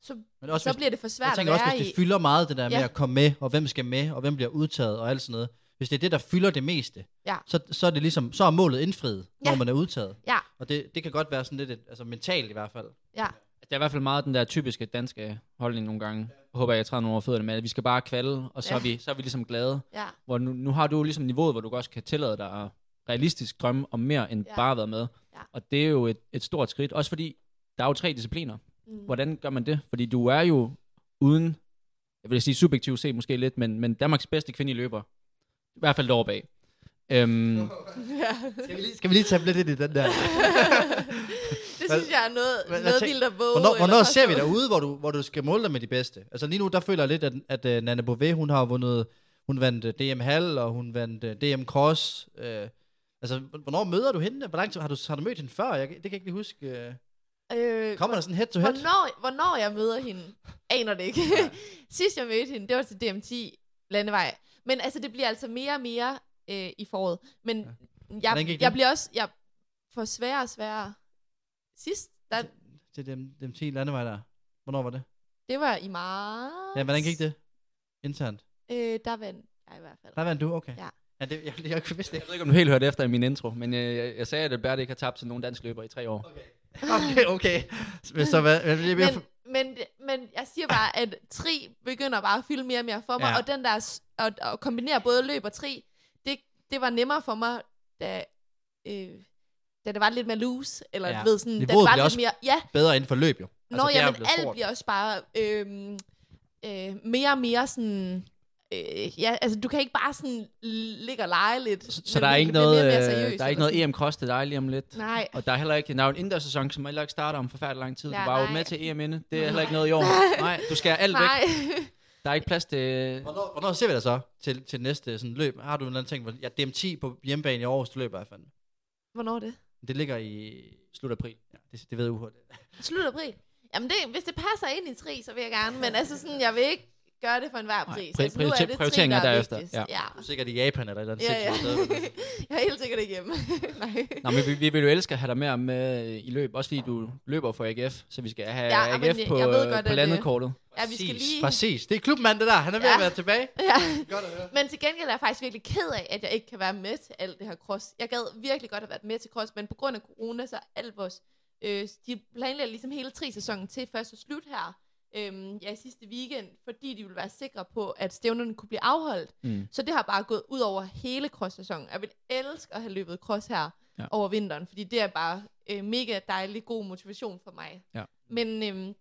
Speaker 6: så,
Speaker 5: men også,
Speaker 6: så
Speaker 5: hvis,
Speaker 6: bliver det for
Speaker 5: jeg
Speaker 6: svært at
Speaker 5: tænker
Speaker 6: være
Speaker 5: også, hvis
Speaker 6: i.
Speaker 5: det fylder meget, det der med
Speaker 6: Ja.
Speaker 5: at komme med, og hvem skal med, og hvem bliver udtaget, og alt sådan noget. Hvis det er det, der fylder det meste,
Speaker 6: Ja.
Speaker 5: så, så er det ligesom, så er målet indfriet, når
Speaker 6: Ja.
Speaker 5: man er udtaget.
Speaker 6: Ja.
Speaker 5: Og det, det kan godt være sådan lidt, et, altså mentalt i hvert fald.
Speaker 6: Ja,
Speaker 4: Der er i hvert fald meget den der typiske danske holdning nogle gange. Jeg håber, jeg træder nogle over fødderne med, at vi skal bare kvalde, og så,
Speaker 6: Ja.
Speaker 4: er, vi, så er vi ligesom glade.
Speaker 6: ja,
Speaker 4: Hvor nu, nu har du ligesom niveauet, hvor du også kan tillade dig at realistisk drømme om mere, end
Speaker 6: ja.
Speaker 4: bare at være med.
Speaker 6: Ja.
Speaker 4: Og det er jo et, et stort skridt, også fordi der er jo tre discipliner.
Speaker 6: Mm.
Speaker 4: Hvordan gør man det? Fordi du er jo uden, jeg vil sige subjektivt set måske lidt, men, men Danmarks bedste kvindelige løber. I hvert fald derovre bag. Øhm, <laughs>
Speaker 6: ja.
Speaker 5: Skal vi lige, skal vi lige tage lidt ind i den der? <laughs>
Speaker 6: det synes jeg er noget,
Speaker 5: Hvad-
Speaker 6: noget vildt at våge.
Speaker 5: Hvornår, hvornår ser vi
Speaker 6: påstå.
Speaker 5: dig ude, hvor du, hvor du skal måle dig med de bedste? Altså lige nu, der føler jeg lidt, at, at uh, Nana Bové, hun har vundet, hun vandt uh, DM Hall, og hun vandt uh, DM Cross. Uh, altså, hvornår møder du hende? Hvor lang tid har du, har du mødt hende før? Jeg, det kan jeg ikke lige huske. Uh,
Speaker 6: Øh,
Speaker 5: kommer der sådan head to head?
Speaker 6: Hvornår, hvornår jeg møder hende, aner det ikke. <laughs> Sidst jeg mødte hende, det var til DM10 landevej. Men altså, det bliver altså mere og mere øh, i foråret. Men ja. Jeg, jeg bliver også jeg får sværere og sværere. Sidst, der,
Speaker 5: Til dem, dem 10 landevej der. Hvornår var det?
Speaker 6: det var i marts.
Speaker 5: Ja, hvordan gik det? Internt.
Speaker 6: Øh, der vandt jeg i hvert fald.
Speaker 5: Der vandt du, okay.
Speaker 6: Ja.
Speaker 5: Ja, det, jeg, jeg, jeg vidste
Speaker 4: Jeg
Speaker 5: ikke.
Speaker 4: ved ikke, om du helt hørte efter i min intro, men jeg, jeg, jeg sagde, at Albert ikke har tabt til nogen dansk løber i tre år.
Speaker 5: Okay, <laughs> okay. Men så hvad? Jeg,
Speaker 6: Men, men, men jeg siger bare, at tri begynder bare at fylde mere og mere for mig,
Speaker 5: Ja.
Speaker 6: og den der at, at kombinere både løb og tri, det, det var nemmere for mig, da, øh, da det var lidt mere loose, eller
Speaker 5: Ja.
Speaker 6: ved sådan, da det var lidt
Speaker 5: også
Speaker 6: mere, ja,
Speaker 5: bedre inden for løb, jo.
Speaker 6: Nå,
Speaker 5: det er
Speaker 6: ja, men alt
Speaker 5: stort.
Speaker 6: bliver også bare øhm, øh, mere og mere sådan... Øh, ja, altså du kan ikke bare sådan ligge og lege lidt.
Speaker 4: Så, så der er
Speaker 6: det
Speaker 4: ikke noget,
Speaker 6: mere mere
Speaker 4: øh, der er ikke noget EM Cross til dig lige om lidt.
Speaker 6: Nej.
Speaker 4: Og der er heller ikke, der er en indendørssæson, som heller ikke starter om forfærdelig lang tid.
Speaker 6: Ja,
Speaker 4: du var jo med til EM inde. Det er heller ikke noget i <laughs> år. Nej, du skal alt væk.
Speaker 6: Nej.
Speaker 4: Der er ikke plads til...
Speaker 5: Hvornår, hvornår ser vi dig så til, til næste sådan løb? Har du en eller anden ting? hvor- Ja, DM10 på hjemmebane i Aarhus, du løber i hvert fald.
Speaker 6: Hvornår er det?
Speaker 5: Det ligger i slut april. Ja, det, det ved UH.
Speaker 6: Slut april. Jamen det, hvis det passer ind i tri, så vil jeg gerne. Men <laughs> altså sådan, jeg vil ikke gøre det for enhver
Speaker 4: Nej,
Speaker 6: pris.
Speaker 4: pri-
Speaker 6: altså, nu er det
Speaker 4: prioriteringen
Speaker 6: tri,
Speaker 4: er
Speaker 6: der
Speaker 4: derefter, ja.
Speaker 6: ja.
Speaker 5: Du er sikkert i Japan eller et eller andet
Speaker 6: Ja, ja.
Speaker 5: sted.
Speaker 6: jeg er helt sikkert ikke hjemme. <laughs> Nej.
Speaker 4: Nå, men vi, vi vil jo elske at have dig med, med i løb, også fordi du løber for AGF, så vi skal have
Speaker 6: Ja, men
Speaker 4: AGF
Speaker 6: jeg-
Speaker 4: på,
Speaker 6: jeg ved
Speaker 4: øh,
Speaker 6: godt,
Speaker 4: på
Speaker 6: at,
Speaker 4: landekortet.
Speaker 6: Ja, vi skal
Speaker 5: Præcis,
Speaker 6: lige...
Speaker 5: præcis. Det er klubmand, det der. Han er ved
Speaker 6: Ja.
Speaker 5: at være tilbage. <laughs>
Speaker 6: Ja.
Speaker 5: Godt at høre.
Speaker 6: Men til gengæld er jeg faktisk virkelig ked af, at jeg ikke kan være med til alt det her cross. Jeg gad virkelig godt have været med til cross, men på grund af corona, så er alt vores... Øh, de planlægger ligesom hele tri-sæsonen til først og slut her. Øhm, ja, sidste weekend, fordi de ville være sikre på, at stævnerne kunne blive afholdt.
Speaker 4: Mm.
Speaker 6: Så det har bare gået ud over hele cross-sæsonen. Jeg vil elske at have løbet cross her
Speaker 4: Ja.
Speaker 6: over vinteren, fordi det er bare øh, mega dejlig god motivation for mig.
Speaker 4: Ja.
Speaker 6: Men øhm,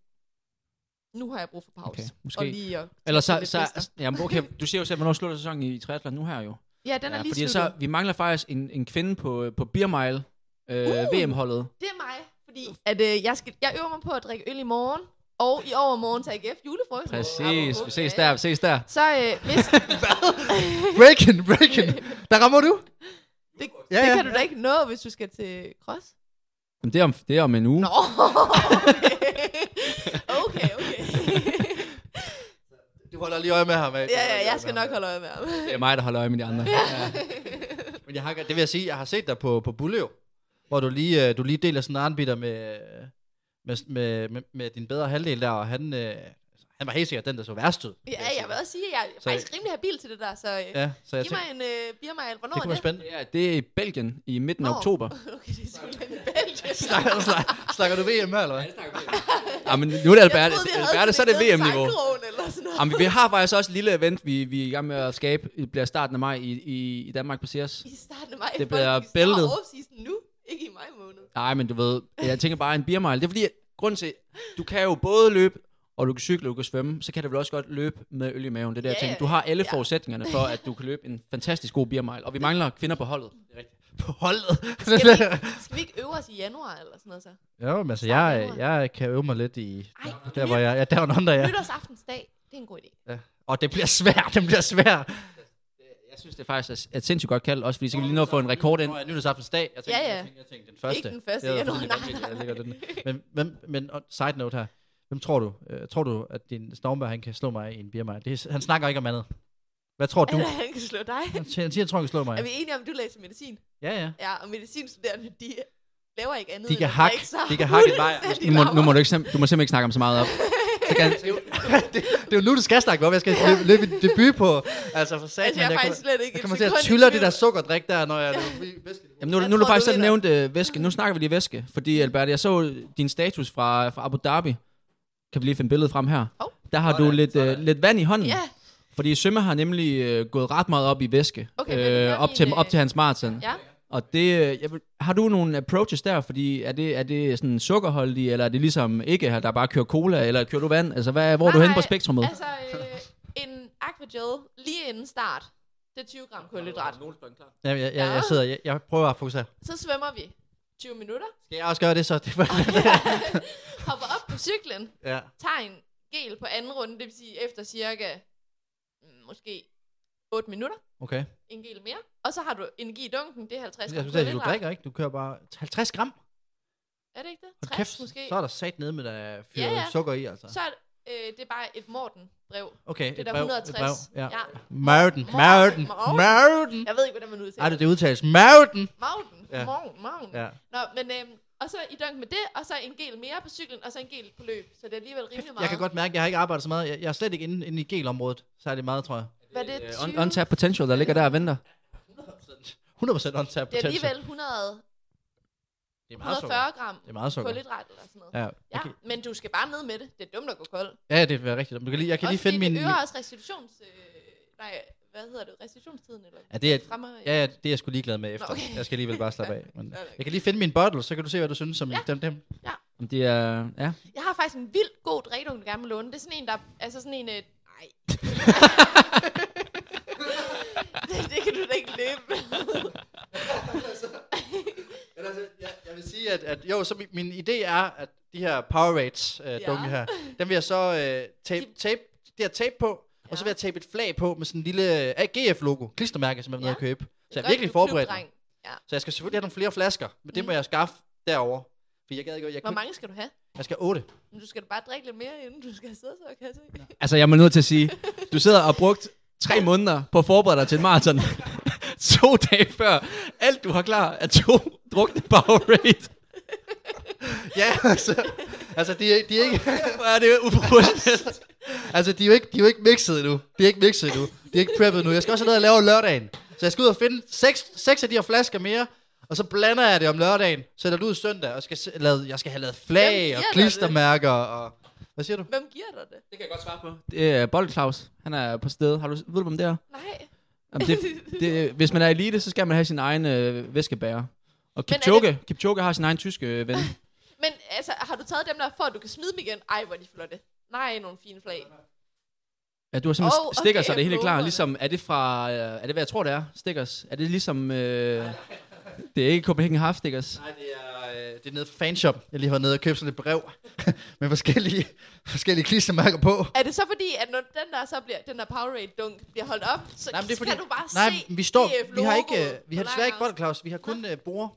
Speaker 6: nu har jeg brug for pause.
Speaker 4: Okay, måske.
Speaker 6: Og lige at
Speaker 4: Eller så, så
Speaker 6: fester.
Speaker 4: jamen okay, du siger jo selv, hvornår slutter sæsonen i triathlon nu her jo.
Speaker 6: Ja, den er
Speaker 4: ja,
Speaker 6: lige
Speaker 4: fordi
Speaker 6: sluttet.
Speaker 4: så, vi mangler faktisk en, en kvinde på, på Beer Mile øh,
Speaker 6: Uh!
Speaker 4: VM-holdet.
Speaker 6: Det er mig, fordi at, øh, jeg, skal, jeg øver mig på at drikke øl i morgen, og i overmorgen til AGF julefrokost.
Speaker 4: Præcis, vi ses der, vi ses der.
Speaker 6: Så øh, hvis, <laughs>
Speaker 5: Breaking, breaking. Der rammer du.
Speaker 6: det,
Speaker 5: Ja,
Speaker 6: ja, det
Speaker 5: ja.
Speaker 6: kan du da ikke nå, hvis du skal til cross.
Speaker 4: Jamen, det, er om, det er om en uge.
Speaker 6: Nå, okay, <laughs> okay. okay.
Speaker 5: Du holder lige øje med ham.
Speaker 6: ja, ja, jeg skal nok holde øje med ham.
Speaker 4: Det er mig, der holder øje med de andre. <laughs> Ja.
Speaker 5: Men jeg har, det vil jeg sige, jeg har set dig på, på Bulløv, hvor du lige, øh, du lige deler sådan en arnbitter med, med, med, med, med din bedre halvdel der, og han, øh, han var helt sikkert den, der så værst ud.
Speaker 6: Ja, jeg vil også sige, at jeg er
Speaker 5: Så-
Speaker 6: faktisk rimelig habil til det der, så øh,
Speaker 5: Ja, så jeg
Speaker 6: giv mig en øh, biermejl. Hvornår
Speaker 5: det
Speaker 6: er
Speaker 5: kunne være
Speaker 6: det?
Speaker 5: spændende.
Speaker 4: ja, det er i Belgien i midten af oktober. <laughs>
Speaker 6: Okay, det er simpelthen i Belgien. <laughs>
Speaker 5: Snakker, snakker, snakker du VM her, eller hvad?
Speaker 4: Ja, men nu er det Albert.
Speaker 6: Jeg troede, vi havde
Speaker 4: Albert, så er det VM-niveau. Jamen, vi har faktisk også et lille event, vi, vi er i gang med at skabe. Det bliver starten af maj i, i, i Danmark på Sears.
Speaker 6: I starten af maj.
Speaker 4: Det bliver bæltet.
Speaker 6: off-season nu, ikke i maj måned.
Speaker 4: Nej, men du ved, jeg tænker bare en beer mile. Det er fordi, at grund til, du kan jo både løbe, og du kan cykle, og du kan svømme, så kan du vel også godt løbe med øl i maven. Det er det, jeg
Speaker 6: Ja,
Speaker 4: tænker. Du har alle
Speaker 6: ja.
Speaker 4: forudsætningerne for, at du kan løbe en fantastisk god beer mile. Og vi mangler kvinder på holdet.
Speaker 5: På holdet. <laughs>
Speaker 6: Skal vi, ikke, <laughs> skal vi ikke øve os i januar eller sådan noget så?
Speaker 5: jo, men altså, jeg, jeg kan øve mig lidt i...
Speaker 6: Ej,
Speaker 5: Der, hvor jeg, ja, down under, ja.
Speaker 6: Nytårsaftensdag, det er en god idé.
Speaker 5: Og det bliver svært, <laughs> det bliver svært.
Speaker 4: Jeg synes, det er faktisk et sindssygt godt kald, også fordi så kan vi lige nå at få en rekord ind.
Speaker 5: Nytårsaftensdag. Jeg tænkte,
Speaker 6: Ja, ja.
Speaker 5: Jeg tænkte, jeg tænkte den første.
Speaker 6: Ikke den første
Speaker 5: er
Speaker 6: nej,
Speaker 5: jeg ligger den. Men, men og side note her. Hvem tror du, øh, tror du, at din Stormberg, han kan slå mig i en biermej? Det er, han snakker ikke om andet. Hvad tror du?
Speaker 6: Eller han kan slå dig.
Speaker 5: Han siger, han tror, han kan slå mig.
Speaker 6: Er vi enige om, at du læser medicin?
Speaker 5: Ja, ja.
Speaker 6: Ja, og medicinstuderende, de laver ikke andet
Speaker 5: De kan hakke- de kan hakke
Speaker 6: fuldstændig <laughs>
Speaker 4: Nu må, nu må du, ikke, du må simpelthen ikke snakke om så meget op. <laughs> Så kan, <laughs>
Speaker 5: det, det, er jo nu, du skal snakke op. Jeg skal løbe, løbe en debut på. Altså, for satan,
Speaker 6: Altså, jeg er
Speaker 5: jeg,
Speaker 6: faktisk
Speaker 5: kommer,
Speaker 6: slet ikke
Speaker 5: jeg kommer til at tylle det der sukkerdrik der, når jeg... <laughs>
Speaker 4: Jamen, nu,
Speaker 6: Jeg
Speaker 4: nu er du faktisk selv nævnt øh, væske. Nu snakker vi lige væske. Fordi, Albert, jeg så din status fra, fra Abu Dhabi. Kan vi lige finde billedet frem her?
Speaker 6: Hov.
Speaker 4: Der har
Speaker 5: Sådan,
Speaker 4: du lidt, øh, lidt vand i hånden.
Speaker 6: Ja,
Speaker 4: Fordi Sømme har nemlig øh, gået ret meget op i væske.
Speaker 6: Okay, det
Speaker 4: øh, op, til, op til hans maraton.
Speaker 6: ja.
Speaker 4: Og det, øh, jeg vil, har du nogle approaches der? Fordi er det, er det sådan sukkerholdig, eller er det ligesom ikke her, der bare kører cola, eller kører du vand? Altså, hvad, hvor er du henne på spektrummet?
Speaker 6: Altså, øh, en Aquagel lige inden start, det er 20 gram kulhydrat.
Speaker 5: Ja, jeg, jeg, jeg, sidder, jeg, jeg prøver at fokusere.
Speaker 6: Så svømmer vi 20 minutter,
Speaker 5: Skal jeg også gøre det så? Det var, <laughs>
Speaker 6: hopper op på cyklen,
Speaker 5: ja.
Speaker 6: tager en gel på anden runde, det vil sige efter cirka mm, måske 8 minutter,
Speaker 5: Okay.
Speaker 6: en gel mere. Og så har du energi i dunken, det er 50
Speaker 5: Jeg
Speaker 6: gram
Speaker 5: skulle sige, du drikker ikke. Du kører bare 50 gram.
Speaker 6: Er det ikke det?
Speaker 5: Hold
Speaker 6: 60
Speaker 5: kæft,
Speaker 6: måske.
Speaker 5: så er der sat nede med der fyret
Speaker 6: Ja, ja.
Speaker 5: sukker i, altså.
Speaker 6: Så er det, øh, det er bare et Morten-brev.
Speaker 5: Okay,
Speaker 6: Det er
Speaker 5: et
Speaker 6: der
Speaker 5: brev,
Speaker 6: 160.
Speaker 5: et brev. Ja.
Speaker 6: Ja. Morten, Morten.
Speaker 5: Marden.
Speaker 6: Jeg ved ikke, hvordan man udtaler
Speaker 5: det, det udtales Marden.
Speaker 6: Mauden.
Speaker 5: Ja.
Speaker 6: Morgen, morgen.
Speaker 5: Ja.
Speaker 6: Nå, men øhm, og så i dunk med det, og så en gel mere på cyklen, og så en gel på løb. Så det er alligevel rimelig meget.
Speaker 5: Jeg kan godt mærke, at jeg har ikke arbejdet så meget. Jeg, jeg er slet ikke inde, inde i gelområdet særlig meget, tror jeg.
Speaker 6: Hvad er det?
Speaker 4: Øh,
Speaker 6: 20?
Speaker 4: un- untapped potential, der ligger der og venter.
Speaker 5: 100% on-tap
Speaker 6: Det er
Speaker 5: potential.
Speaker 6: alligevel 100,
Speaker 5: det er meget sukker.
Speaker 6: 140 gram
Speaker 5: Det er meget sukker.
Speaker 6: kulhydrat eller sådan noget.
Speaker 5: Ja,
Speaker 6: Ja,
Speaker 5: jeg kan,
Speaker 6: men du skal bare ned med det. Det er dumt at gå kold.
Speaker 5: ja, det er rigtigt. Du kan lige, jeg kan
Speaker 6: også
Speaker 5: lige finde min...
Speaker 6: det øger også restitutions... Øh, nej, hvad hedder det? Restitutionstiden? Eller?
Speaker 5: Ja, det er,
Speaker 6: Fremmer,
Speaker 5: ja, ja, det er jeg sgu ligeglad med efter.
Speaker 6: Nå, okay.
Speaker 5: Jeg skal alligevel bare slappe af. <laughs> Men
Speaker 6: Ja, okay.
Speaker 5: jeg kan lige finde min bottle, så kan du se, hvad du synes om
Speaker 6: Ja.
Speaker 5: dem. dem.
Speaker 4: Om det er... Ja.
Speaker 6: Jeg har faktisk en vildt god drikkedunk, du gerne vil låne. Det er sådan en, der... Altså sådan en... Øh, nej. <laughs> det, det kan du da ikke løbe med. <laughs>
Speaker 5: Altså, jeg, jeg vil sige, at, at jo, så min, min idé er, at de her Powerades øh,
Speaker 6: Ja.
Speaker 5: dunke her, dem vil jeg så øh, tape, tape, det her tape på, og så vil jeg tabe et flag på med sådan en lille AGF-logo, klistermærke, som jeg vil
Speaker 6: Ja.
Speaker 5: nede og købe. Så jeg er virkelig
Speaker 6: er
Speaker 5: forberedt.
Speaker 6: Ja.
Speaker 5: Så jeg skal selvfølgelig have nogle flere flasker, men det
Speaker 6: Mm.
Speaker 5: må jeg skaffe derovre. For jeg gad ikke, jeg,
Speaker 6: Hvor
Speaker 5: kunne,
Speaker 6: mange skal du have?
Speaker 5: jeg skal have otte.
Speaker 6: Men du skal da bare drikke lidt mere, inden du skal sidde så, kan jeg se.
Speaker 4: Altså, jeg må nødt til at sige, du sidder og brugt tre måneder på at forberede dig til et maraton. <laughs> to dage før. Alt, du har klar, er to drukne Powerade.
Speaker 5: Ja, altså, altså de, er- de er ikke...
Speaker 4: Hvor er det uprofessionelt.
Speaker 5: Altså, de er jo ikke, de er jo ikke mixet endnu. De er ikke mixet endnu. De er ikke preppet endnu. Jeg skal også have noget at lave lørdagen. Så jeg skal ud og finde seks, seks af de her flasker mere, og så blander jeg det om lørdagen, sætter det ud søndag, og skal se- lave, jeg skal have lavet flag
Speaker 6: giver
Speaker 5: og klistermærker og... Hvad siger du?
Speaker 6: Hvem giver dig det?
Speaker 4: Det kan jeg godt svare på. Det er Bold Claus. Han er på sted. Har du, ved du, om det er?
Speaker 6: Nej.
Speaker 4: Jamen, det, det, hvis man er elite, så skal man have sin egen øh, væskebærer. Og
Speaker 6: Men er
Speaker 4: Kipchoge, Kipchoge har sin egen tyske øh, ven. <laughs>
Speaker 6: Men altså, har du taget dem der, for at du kan smide dem igen? Ej, hvor er de flotte. Nej, nogle fine flag.
Speaker 4: Ja, du har simpelthen
Speaker 6: Oh,
Speaker 4: stickers,
Speaker 6: okay,
Speaker 4: og det er helt klart. Ligesom, er det fra, øh, er det hvad jeg tror det er? Stickers. Er det ligesom, øh, det er ikke Copenhagen Half Stickers.
Speaker 5: Nej, det er, det er nede fra fanshop. Jeg lige har nede og købt sådan et brev <laughs> med forskellige, forskellige klistermærker på.
Speaker 6: Er det så fordi, at når den der så bliver, den der Powerade dunk bliver holdt op, så
Speaker 5: Nej, det er fordi,
Speaker 6: kan du bare
Speaker 5: nej,
Speaker 6: se
Speaker 5: vi står, vi har ikke, vi har desværre ikke bold, Claus. Vi har kun øh, bord.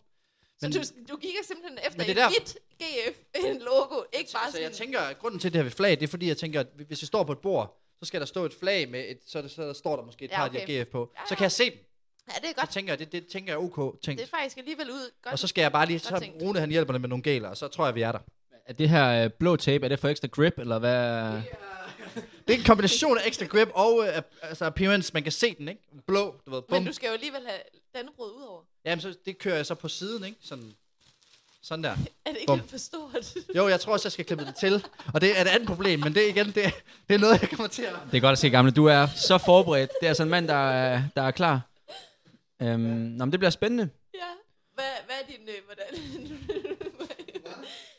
Speaker 6: Så
Speaker 5: Men-
Speaker 6: du, du kigger simpelthen efter et
Speaker 5: det der-
Speaker 6: hvidt GF, en logo, ikke bare
Speaker 5: Altså,
Speaker 6: sådan...
Speaker 5: jeg tænker, at grunden til det her ved flag, det er fordi, jeg tænker, at hvis jeg står på et bord, så skal der stå et flag med, et, så, er det, så der står der måske et
Speaker 6: Ja,
Speaker 5: par af de GF på.
Speaker 6: Ja,
Speaker 5: Så
Speaker 6: ja.
Speaker 5: kan jeg se dem.
Speaker 6: Ja, det er
Speaker 5: Så
Speaker 6: godt.
Speaker 5: tænker jeg, det, det tænker jeg er ok tænkt.
Speaker 6: Det er faktisk alligevel ud. Godt.
Speaker 5: Og så skal jeg bare lige, så
Speaker 6: tænkt.
Speaker 5: Rune han hjælper med nogle gæler, og så tror jeg, vi er der.
Speaker 4: Er det her øh, blå tape, er det for ekstra grip, eller hvad?
Speaker 5: Det er <laughs> en kombination af ekstra grip og øh, altså appearance. Man kan se den, ikke? Blå, du ved, bum.
Speaker 6: Men du skal jo alligevel have dannebrod ud over.
Speaker 5: Jamen, så det kører jeg så på siden, ikke? Sådan, sådan der. <laughs>
Speaker 6: Er det ikke
Speaker 5: Bum.
Speaker 6: lidt for stort?
Speaker 5: Jo, jeg tror også, jeg skal klippe det til. Og det er et andet problem, men det er igen, det, det er noget, jeg kommer til at...
Speaker 4: Det er godt at se, gamle. Du er så forberedt. Det er altså en mand, der er, der er klar. Øhm, nå, men det bliver spændende.
Speaker 6: ja. Hvad, hvad er din... Øh, hvordan, <laughs>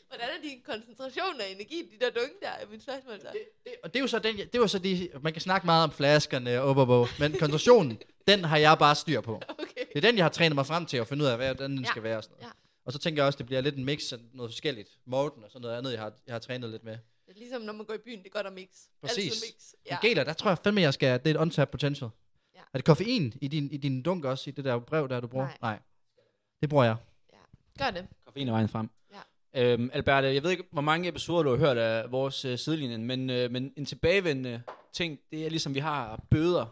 Speaker 6: hvordan er din koncentration af energi, i de der dunke der, er mit spørgsmål så.
Speaker 5: Det, det, og det er jo så den, det var så de, man kan snakke meget om flaskerne og op, op, op, men koncentrationen, <laughs> den har jeg bare styr på.
Speaker 6: Okay.
Speaker 5: Det er den, jeg har trænet mig frem til at finde ud af, hvordan den
Speaker 6: Ja.
Speaker 5: skal være. Og, sådan noget.
Speaker 6: Ja.
Speaker 5: og så tænker jeg også, det bliver lidt en mix af noget forskelligt. Morten og sådan noget andet, jeg har, jeg har trænet lidt med.
Speaker 6: Det er ligesom, når man går i byen, det er godt at mix.
Speaker 5: Præcis.
Speaker 6: Altid mix.
Speaker 5: Ja.
Speaker 6: Ja.
Speaker 5: Geler, der tror jeg fandme, jeg skal, det er et untapped potential.
Speaker 6: Ja.
Speaker 5: Er det koffein i din, i din dunk også, i det der brev, der du bruger?
Speaker 6: Nej.
Speaker 5: Nej. Det bruger jeg.
Speaker 6: Gør det.
Speaker 4: Koffein er vejen frem.
Speaker 6: Ja.
Speaker 4: Øhm, Albert, jeg ved ikke, hvor mange episoder du har hørt af vores øh, sidelinjen, men, øh, men en tilbagevendende ting, det er ligesom, vi har bøder.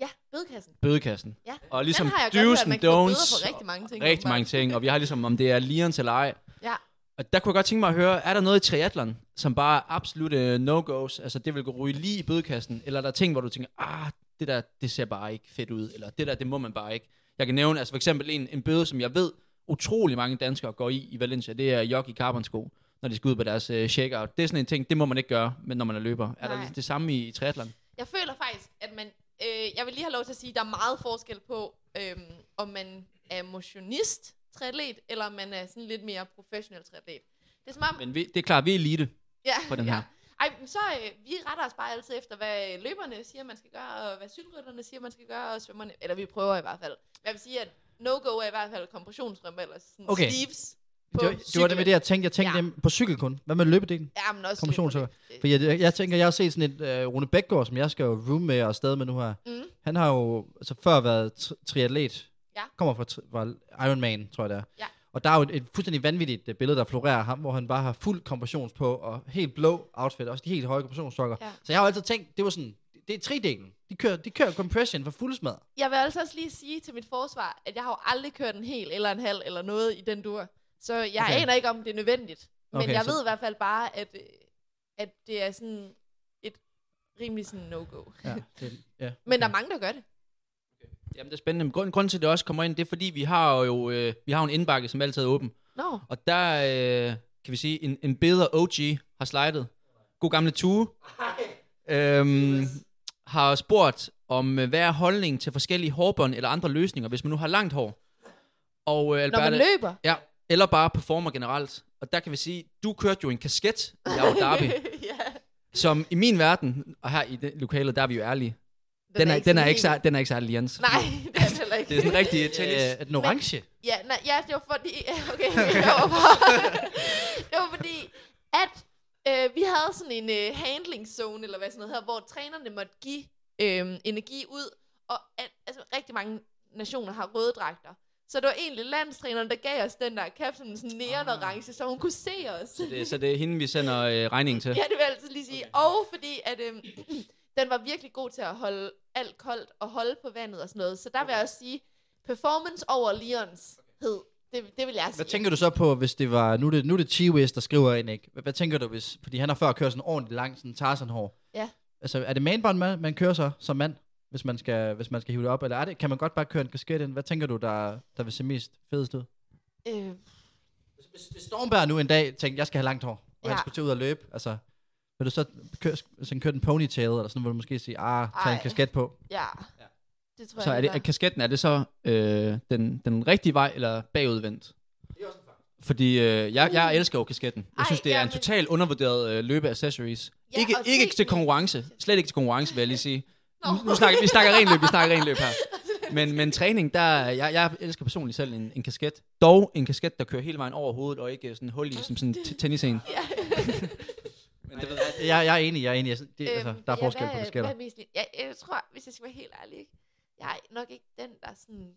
Speaker 6: Ja, bødekassen.
Speaker 4: Bødekassen.
Speaker 6: Ja.
Speaker 4: Og ligesom
Speaker 6: Den har jeg godt
Speaker 4: do's
Speaker 6: hørt,
Speaker 4: and
Speaker 6: man kan få bøder
Speaker 4: don'ts.
Speaker 6: for rigtig mange ting.
Speaker 4: rigtig mange ting, og vi har ligesom, om det er Lions eller ej.
Speaker 6: Ja.
Speaker 4: Og der kunne jeg godt tænke mig at høre, er der noget i triathlon, som bare er absolut uh, no-goes, altså det vil gå ryge lige i bødekassen, eller er der ting, hvor du tænker, ah, det der, det ser bare ikke fedt ud, eller det der, det må man bare ikke. Jeg kan nævne, altså for eksempel en, en bøde, som jeg ved, utrolig mange danskere går i i Valencia, det er jog i carbonsko, når de skal ud på deres uh, shakeout. Det er sådan en ting, det må man ikke gøre, men når man er løber. Er
Speaker 6: Nej.
Speaker 4: der det samme i, i triathlon?
Speaker 6: Jeg føler faktisk, at man... Øh, jeg vil lige have lov til at sige, at der er meget forskel på, øhm, om man er motionist triatlet, eller om man er sådan lidt mere professionel triatlet. Det er som om...
Speaker 4: Men vi, det er klart, vi er elite.
Speaker 6: ja,
Speaker 4: på den
Speaker 6: ja.
Speaker 4: her.
Speaker 6: Ej, så øh, vi retter os bare altid efter, hvad løberne siger, man skal gøre, og hvad cykelrytterne siger, man skal gøre, og svømmerne, eller vi prøver i hvert fald. Jeg vil sige, at no-go er i hvert fald kompressionsstrømper, eller sådan
Speaker 5: Okay.
Speaker 6: sleeves
Speaker 5: Det
Speaker 6: på
Speaker 5: var, det var det med det, jeg tænkte. Jeg tænkte
Speaker 6: Ja.
Speaker 5: på cykel kun. Hvad med løbedelen?
Speaker 6: Ja, men også
Speaker 5: Kompressionssukker.
Speaker 6: løberne.
Speaker 5: For jeg, jeg, tænker, jeg har set sådan et uh, Rune Bækgaard, som jeg skal jo room med og afsted med nu her.
Speaker 6: Mm.
Speaker 5: Han har jo altså, før været tri- triatlet.
Speaker 6: Ja.
Speaker 5: Kommer fra, tri- fra Ironman, tror jeg det er.
Speaker 6: Ja.
Speaker 5: Og der er jo et, et fuldstændig vanvittigt uh, billede, der florerer ham, hvor han bare har fuld kompressions på, og helt blå outfit, også de helt høje kompressionssokker.
Speaker 6: Ja.
Speaker 5: Så jeg har jo altid tænkt, det var sådan, det er tridelen. De kører, de kører compression for fuld smad.
Speaker 6: Jeg vil altså også lige sige til mit forsvar, at jeg har jo aldrig kørt en hel eller en halv eller noget i den dur. Så jeg
Speaker 5: Okay.
Speaker 6: okay. aner ikke, om det er nødvendigt. Men
Speaker 5: Okay,
Speaker 6: jeg
Speaker 5: så-
Speaker 6: ved i hvert fald bare, at, øh, at det er sådan et rimelig sådan no-go.
Speaker 5: Ja, det, ja.
Speaker 6: Men der er mange, der gør det.
Speaker 4: Jamen, det er spændende. Grund, grunden til, at det også kommer ind, det er, fordi vi har jo øh, vi har en indbakke, som altid er åben.
Speaker 6: Nå,
Speaker 4: Og der, øh, kan vi sige, en, en bedre OG har slidet. God gamle Tue. Øhm, har spurgt om, øh, hvad er holdningen til forskellige hårbånd eller andre løsninger, hvis man nu har langt hår. Og øh,
Speaker 6: når man
Speaker 4: Alberte,
Speaker 6: løber.
Speaker 4: ja, eller bare performer generelt. Og der kan vi sige, du kørte jo en kasket i Abu Dhabi, <laughs>
Speaker 6: ja.
Speaker 4: som i min verden, og her i det lokale, der er vi jo ærlige, den, er, den, er, ikke, sær, den er ikke særlig Jens.
Speaker 6: Nej, det er det heller ikke.
Speaker 4: Det er sådan rigtig tennis.
Speaker 5: Øh, er den orange?
Speaker 6: Ja, nej, ja, det var fordi... <laughs> Okay, det var, bare, det var fordi, at øh, vi havde sådan en øh, handling zone, eller hvad sådan noget her, hvor trænerne måtte give øh, energi ud, og at, altså, rigtig mange nationer har røde dragter. Så det var egentlig landstræneren, der gav os den der cap, sådan sådan neon orange, så hun kunne se os.
Speaker 4: Det, så det er hende, vi sender øh, regningen til. <laughs>
Speaker 6: Ja, det vil jeg altid lige sige. Og fordi, at øhm, <clears throat> den var virkelig god til at holde alt koldt og holde på vandet og sådan noget. Så der vil jeg også sige, performance over Lions hed. Det, det vil jeg sige.
Speaker 5: Hvad tænker du så på, hvis det var... Nu er det, nu er det Chiwis, der skriver ind, ikke? Hvad, hvad tænker du, hvis... Fordi han har før kørt sådan ordentligt langt, sådan Tarzan-hår.
Speaker 6: Ja.
Speaker 5: Altså, er det mainbånd, man, man kører så som mand, hvis man skal, hvis man skal hive det op? Eller er det, kan man godt bare køre en kasket ind? Hvad tænker du, der, der vil se mest fedest ud?
Speaker 6: Øh,
Speaker 5: Hvis, hvis Stormberg nu en dag tænkte, jeg skal have langt hår, og ja. han skulle til ud og løbe, altså... Vil du så køre, sådan køre en ponytail, eller sådan, vil du måske sige, ah, tag en
Speaker 6: Ej.
Speaker 5: kasket på?
Speaker 6: ja. Det tror
Speaker 4: Så
Speaker 6: jeg,
Speaker 4: er det, er kasketten, er det så øh, den, den rigtige vej, eller bagudvendt? Fordi øh, jeg, jeg elsker jo kasketten. Jeg
Speaker 6: Ej,
Speaker 4: synes, det er en
Speaker 6: jamen-
Speaker 4: totalt undervurderet øh, løbeaccessories.
Speaker 6: Ja,
Speaker 4: ikke ikke til konkurrence. Slet ikke til konkurrence, vil jeg lige sige.
Speaker 6: Nå.
Speaker 4: Nu, nu snakker, vi snakker ren løb, vi snakker ren løb her. <laughs> Men, men træning, der, jeg, jeg elsker personligt selv en, en kasket. Dog en kasket, der kører hele vejen over hovedet, og ikke sådan hul i, som sådan en tennisen. <laughs>
Speaker 6: Ja.
Speaker 5: Men det ved jeg, jeg, jeg er enig, jeg er enig. Jeg, det, altså,
Speaker 6: Øhm,
Speaker 5: der er
Speaker 6: ja,
Speaker 5: forskel
Speaker 6: hvad
Speaker 5: på
Speaker 6: er-
Speaker 5: kasketter.
Speaker 6: Hvad er mest, jeg, jeg tror, hvis jeg skal være helt ærlig, jeg er nok ikke den, der sådan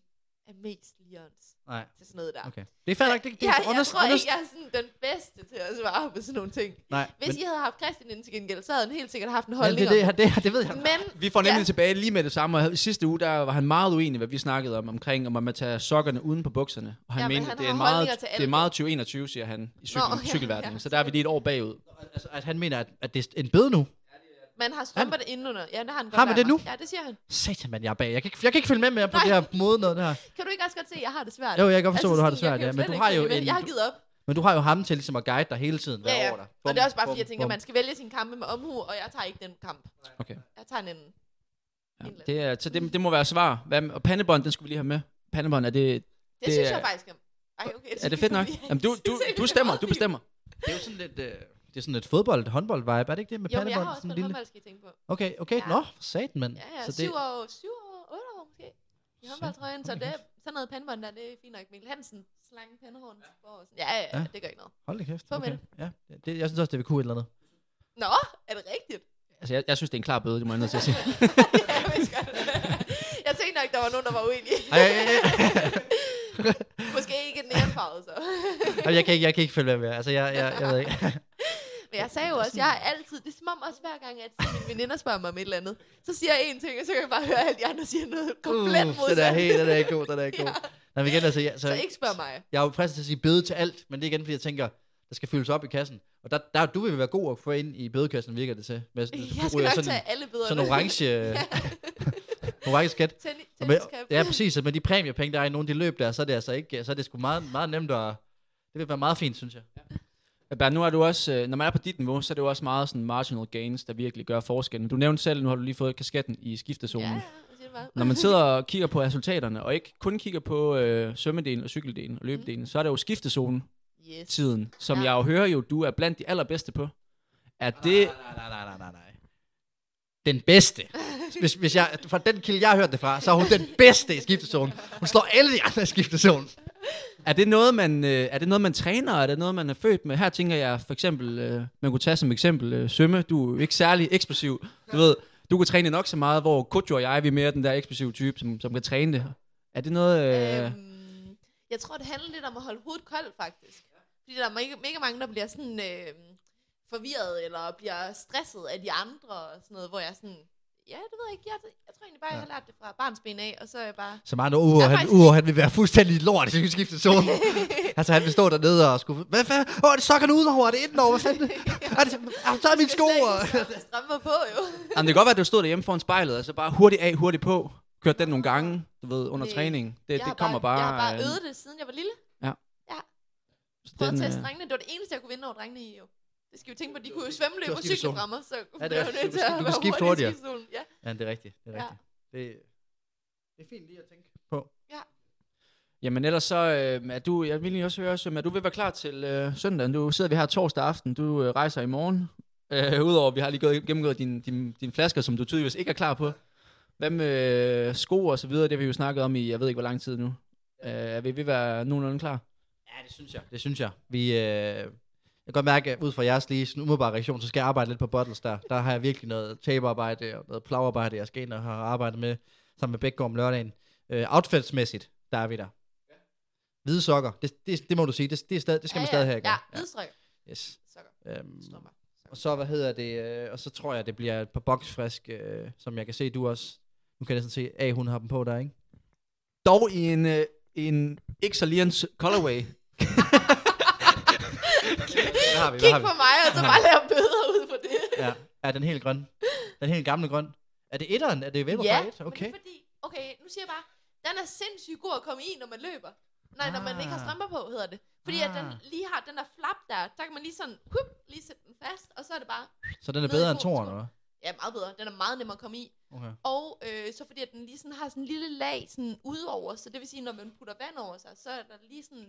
Speaker 6: er mest Lions
Speaker 5: Nej,
Speaker 6: til sådan noget der.
Speaker 5: okay. Det er fair nok, det, det
Speaker 6: Ja,
Speaker 5: er
Speaker 6: jeg
Speaker 5: honest,
Speaker 6: tror
Speaker 5: honest.
Speaker 6: ikke, jeg er sådan den bedste til at svare på sådan nogle ting.
Speaker 5: Nej,
Speaker 6: Hvis
Speaker 5: men,
Speaker 6: I havde haft Christian ind til gengæld, så havde han helt sikkert haft en
Speaker 5: men
Speaker 6: holdning
Speaker 5: det,
Speaker 6: om
Speaker 5: det, det, det ved jeg.
Speaker 6: Men
Speaker 4: Vi får nemlig
Speaker 6: Ja.
Speaker 4: ja. tilbage lige med det samme. Og i sidste uge, der var han meget uenig, hvad vi snakkede om, omkring, om at man tager sokkerne uden på bukserne. Og han
Speaker 6: Ja, men
Speaker 4: mente,
Speaker 6: han
Speaker 4: det, er meget, det er meget 2021, siger han, i cykel,
Speaker 6: Nå, ja,
Speaker 4: cykelverdenen.
Speaker 6: ja.
Speaker 4: Så der er vi lige et år bagud.
Speaker 5: Altså, at han mener, at, at det er en bøde nu.
Speaker 6: Man har strømperne indenunder. Ja, det har han godt
Speaker 5: Har man det nu?
Speaker 6: Ja, det siger han.
Speaker 5: Satan, man, jeg er bag. Jeg kan, ikke, jeg kan ikke følge med mere på
Speaker 6: Nej.
Speaker 5: det her mode noget der.
Speaker 6: Kan du ikke også godt se, at jeg har det svært?
Speaker 5: Jo, jeg kan godt forstå, at du har det svært, ja. Men du har jo en,
Speaker 6: Jeg har givet op.
Speaker 5: men du har jo ham til ligesom at guide dig hele tiden, hver
Speaker 6: Ja, ja.
Speaker 5: år der.
Speaker 6: Og det er også bare, fordi jeg
Speaker 5: Bum,
Speaker 6: tænker,
Speaker 5: bum.
Speaker 6: man skal vælge sin kampe med omhu, og jeg tager ikke den kamp.
Speaker 4: Okay.
Speaker 6: Jeg tager en anden.
Speaker 4: Ja, det, er, så det, det må være svar. Hvad, og pandebånd, den skulle vi lige have med. Pandebånd, er det,
Speaker 6: Det,
Speaker 4: Det
Speaker 6: synes
Speaker 4: er-
Speaker 6: jeg faktisk er... Ej, okay,
Speaker 4: er det fedt nok? <laughs> Jamen, du, du, du stemmer, du bestemmer.
Speaker 5: Det er jo sådan lidt... Øh, det er sådan et fodbold, håndbold vibe, er det ikke det med
Speaker 6: Jo, men jeg har også
Speaker 5: Sådan
Speaker 6: spillet
Speaker 5: lille-
Speaker 6: håndbold, skal I tænke på.
Speaker 5: Okay, okay.
Speaker 6: Ja.
Speaker 5: Nå, for satan, mand.
Speaker 6: Ja, ja,
Speaker 5: Så
Speaker 6: syv år, syv år, otte år måske. I håndboldtrøjen, så det
Speaker 5: da
Speaker 6: er sådan noget pandebånd der, det er fint nok. Mikkel Hansen, slange pandehorn. Ja, ja, ja,
Speaker 5: Ja.
Speaker 6: det gør ikke noget.
Speaker 5: Hold da kæft.
Speaker 6: Få med
Speaker 5: Okay. Ja, det, jeg synes også, det vil kunne et eller andet.
Speaker 6: Nå, er det rigtigt?
Speaker 4: Altså, jeg, jeg synes, det er en klar bøde, det må jeg nødt til at sige. <laughs>
Speaker 6: ja, jeg vidste godt. Jeg tænkte nok, der var nogen, der var uenige.
Speaker 5: Ej, ej, ej,
Speaker 6: Måske ikke den ærfarvede så.
Speaker 5: ej, jeg, kan ikke, jeg kan ikke følge med mere. Altså, jeg, jeg, jeg ved ikke.
Speaker 6: Men sagde jo også, jeg har altid, det er som om også hver gang, at mine veninder spørger mig om et eller andet, så siger jeg en ting, og så kan jeg bare høre, at alle de andre siger noget komplet modsat.
Speaker 5: den er helt, den er ikke god, den er ikke god. <laughs>
Speaker 6: Ja.
Speaker 5: Nej, men igen, altså, jeg, så,
Speaker 6: Så ikke spørg mig.
Speaker 5: jeg er jo fristet til at sige bøde til alt, men det er igen, fordi jeg tænker, der skal fyldes op i kassen. Og der, der du vil være god at få ind i bødekassen, virker det til. Med,
Speaker 6: Jeg skal nok
Speaker 5: sådan,
Speaker 6: tage alle bøderne.
Speaker 5: sådan orange, <laughs> <laughs> orange skat.
Speaker 6: Tenni,
Speaker 5: Og med,
Speaker 6: tenniskap.
Speaker 5: ja, præcis. Med de præmiepenge, der er i nogle af de løb der, så er det altså ikke, så er det sgu meget, meget nemt at, det vil være meget fint, synes jeg.
Speaker 4: Bernd, nu er du også, øh, når man er på dit niveau, så er det jo også meget sådan marginal gains, der virkelig gør forskellen. Du nævnte selv, nu har du lige fået kasketten i skiftezonen.
Speaker 6: Ja, ja, bare.
Speaker 4: Når man sidder <laughs> og kigger på resultaterne, og ikke kun kigger på øh, svømmedelen og cykeldelen og løbedelen, så er det jo skiftezonen
Speaker 6: Yes.
Speaker 4: tiden, som
Speaker 6: Ja.
Speaker 4: jeg jo hører jo, du er blandt de allerbedste på. Er det,
Speaker 5: Nej, nej, nej, nej, nej, nej. Den bedste. Hvis, hvis jeg, fra den kilde, jeg har hørt det fra, så er hun den bedste i skiftezonen. Hun slår alle de andre i skiftezonen
Speaker 4: er det noget, man, øh, er det noget, man træner? Er det noget, man er født med? Her tænker jeg for eksempel, øh, man kunne tage som eksempel øh, Sømme. Du er jo ikke særlig eksplosiv. Du ved, du kan træne nok så meget, hvor Kutjo og jeg, vi er mere den der eksplosive type, som, som kan træne det. Er det noget... Øh,
Speaker 6: Øhm, jeg tror, det handler lidt om at holde hovedet koldt, faktisk. Fordi der er mega, mega mange, der bliver sådan øh, forvirret, eller bliver stresset af de andre, og sådan noget, hvor jeg sådan, ja, det ved jeg ikke, jeg, jeg tror egentlig bare, jeg har lært det fra barnsben af, og så er jeg bare,
Speaker 5: Så meget uger,
Speaker 6: Jeg er
Speaker 5: han,
Speaker 6: faktisk
Speaker 5: uger, han vil være fuldstændig lort i skiftezonen. <laughs> altså, han vil stå dernede og skulle... Hvad fanden? Åh, oh, det sokkerne udenover, er det indenover? Hvad fanden? <laughs> Er det, du taget mine sko?
Speaker 6: strømper på jo.
Speaker 4: Jamen, det kan godt være, at du stod derhjemme foran spejlet, og så bare hurtigt af, hurtigt på. kørt den nogle gange, du ved, under
Speaker 6: Nej.
Speaker 4: træning. Det, det kommer bare...
Speaker 6: Jeg har bare
Speaker 4: øh,
Speaker 6: øvet det, siden jeg var lille.
Speaker 4: så
Speaker 6: Prøvet at
Speaker 4: den,
Speaker 6: teste
Speaker 4: øh,
Speaker 6: drengene. Det var det eneste, jeg kunne vinde over drengene i, jo. Det skal vi tænke på, de kunne jo svømme,
Speaker 5: var
Speaker 6: og cykle mig, så
Speaker 5: Ja, det
Speaker 6: blev
Speaker 5: er-
Speaker 6: nødt til at være
Speaker 5: skifte
Speaker 6: i
Speaker 5: hurtigere.
Speaker 6: Ja.
Speaker 5: Ja, det er rigtigt. Det er
Speaker 6: Ja.
Speaker 5: rigtigt. Det, det er fint lige at tænke på.
Speaker 4: Jamen ellers så øh, er du, jeg vil lige også høre, Søm, er du vil være klar til øh, søndag? Du sidder vi her torsdag aften, du øh, rejser i morgen. Øh, Udover at vi har lige gået, gennemgået dine din, din flasker, som du tydeligvis ikke er klar på. Hvad med øh, sko og så videre? Det har vi jo snakket om i, jeg ved ikke hvor lang tid nu. Øh, er vi ved at være nogenlunde klar?
Speaker 5: Ja, det synes jeg. Det synes jeg. Vi, øh, jeg kan godt mærke, at ud fra jeres lige sådan umiddelbare reaktion, så skal jeg arbejde lidt på bottles der. Der har jeg virkelig noget tapearbejde og noget plavarbejde, jeg skal ind og har arbejdet med sammen med Bækgaard om lørdagen. Øh, outfitsmæssigt, der er vi der. Hvide sokker, det, det, det må du sige, det, det, er stadig, det skal man stadig have. ikke?
Speaker 6: Ja, hvidstrøg.
Speaker 5: Yes.
Speaker 6: Sokker.
Speaker 5: Øhm, og så, hvad hedder det, øh, og så tror jeg, det bliver et par boksfrisk, øh, som jeg kan se, du også, nu kan jeg næsten se, at hun har dem på der, ikke?
Speaker 4: Dog i en, øh, en ikke så colorway.
Speaker 5: Hvad har vi?
Speaker 6: Kig på mig, og så bare lave bøder ud på det.
Speaker 5: Ja, er den helt grøn? Den helt gamle grøn? Er det etteren? Er det Vaporfly
Speaker 6: Ja,
Speaker 5: 1?
Speaker 6: men det
Speaker 5: Okay.
Speaker 6: er fordi, okay, nu siger jeg bare, den er sindssygt god at komme i, når man løber. Nej, når man ikke har
Speaker 5: Ah.
Speaker 6: strømper på, hedder det. Fordi at den
Speaker 5: Ah.
Speaker 6: lige har den der flap der, der kan man lige sådan, hup, lige sætte den fast, og så er det bare,
Speaker 5: Så den er bedre end
Speaker 6: to
Speaker 5: toeren,
Speaker 6: sekunder.
Speaker 5: eller
Speaker 6: ja, meget bedre. Den er meget nemmere at komme i.
Speaker 5: Okay.
Speaker 6: Og øh, så fordi at den lige sådan har sådan en lille lag sådan udover, så det vil sige, når man putter vand over sig, så er der lige sådan,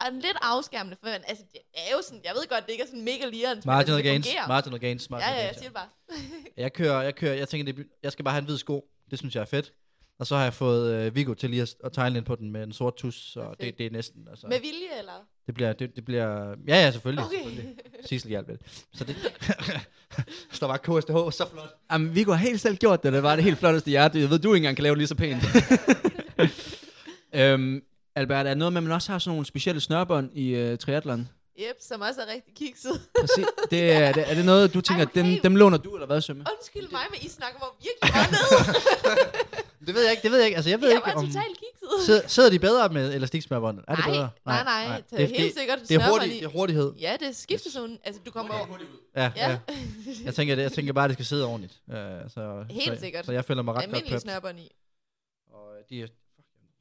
Speaker 6: er den lidt afskærmende for. Altså, det er jo sådan, jeg ved godt, det ikke er sådan mega men
Speaker 5: Marginal
Speaker 6: altså, det
Speaker 5: gains,
Speaker 6: fungerer.
Speaker 5: marginal gains,
Speaker 6: Ja, ja, jeg siger det bare. <laughs>
Speaker 5: Jeg kører, jeg kører, jeg tænker, det, jeg skal bare have en hvid sko. Det synes jeg er fedt. Og så har jeg fået øh, Viggo til lige at, at tegne ind på den med en sort tus, så
Speaker 6: Perfekt.
Speaker 5: det, det er næsten, altså,
Speaker 6: Med vilje, eller?
Speaker 5: det bliver, det, det bliver, ja, ja, selvfølgelig,
Speaker 6: Okay.
Speaker 5: selvfølgelig. Sissel hjalp lidt. Så det, <laughs> står bare KSTH, så flot.
Speaker 4: Jamen, Viggo har helt selv gjort det. Det var det helt flotteste hjerte. Jeg ved, du ikke engang kan lave det lige så pænt. <laughs> øhm, Albert, er der noget med, at man også har sådan nogle specielle snørbånd i uh, triathlon?
Speaker 6: Yep, som også er rigtig kikset.
Speaker 4: Præcis. Det, er, det, er det noget, du tænker,
Speaker 6: okay.
Speaker 4: dem, dem låner du, eller hvad, Sømme?
Speaker 6: Undskyld mig, men I snakker mig virkelig meget <laughs> ned.
Speaker 5: Det ved jeg ikke, det ved jeg ikke. Altså, jeg ved
Speaker 6: jeg
Speaker 5: ikke, om...
Speaker 6: totalt kikset.
Speaker 5: Sidder, sidder de bedre med elastiksmørbånd? Er det
Speaker 6: nej,
Speaker 5: bedre?
Speaker 6: nej, nej, nej. Det er helt sikkert
Speaker 5: Det er,
Speaker 6: i.
Speaker 5: det er hurtighed.
Speaker 6: Ja, det er skiftezonen. Altså, du kommer over...
Speaker 5: Ja, ja.
Speaker 6: Ja,
Speaker 5: Jeg tænker, det, jeg tænker bare, at det skal sidde ordentligt. Uh, så,
Speaker 6: Helt
Speaker 5: så,
Speaker 6: sikkert.
Speaker 5: Så jeg føler mig ret godt
Speaker 6: almindelig
Speaker 5: prepped.
Speaker 6: snørbånd i.
Speaker 5: Og øh, de, er-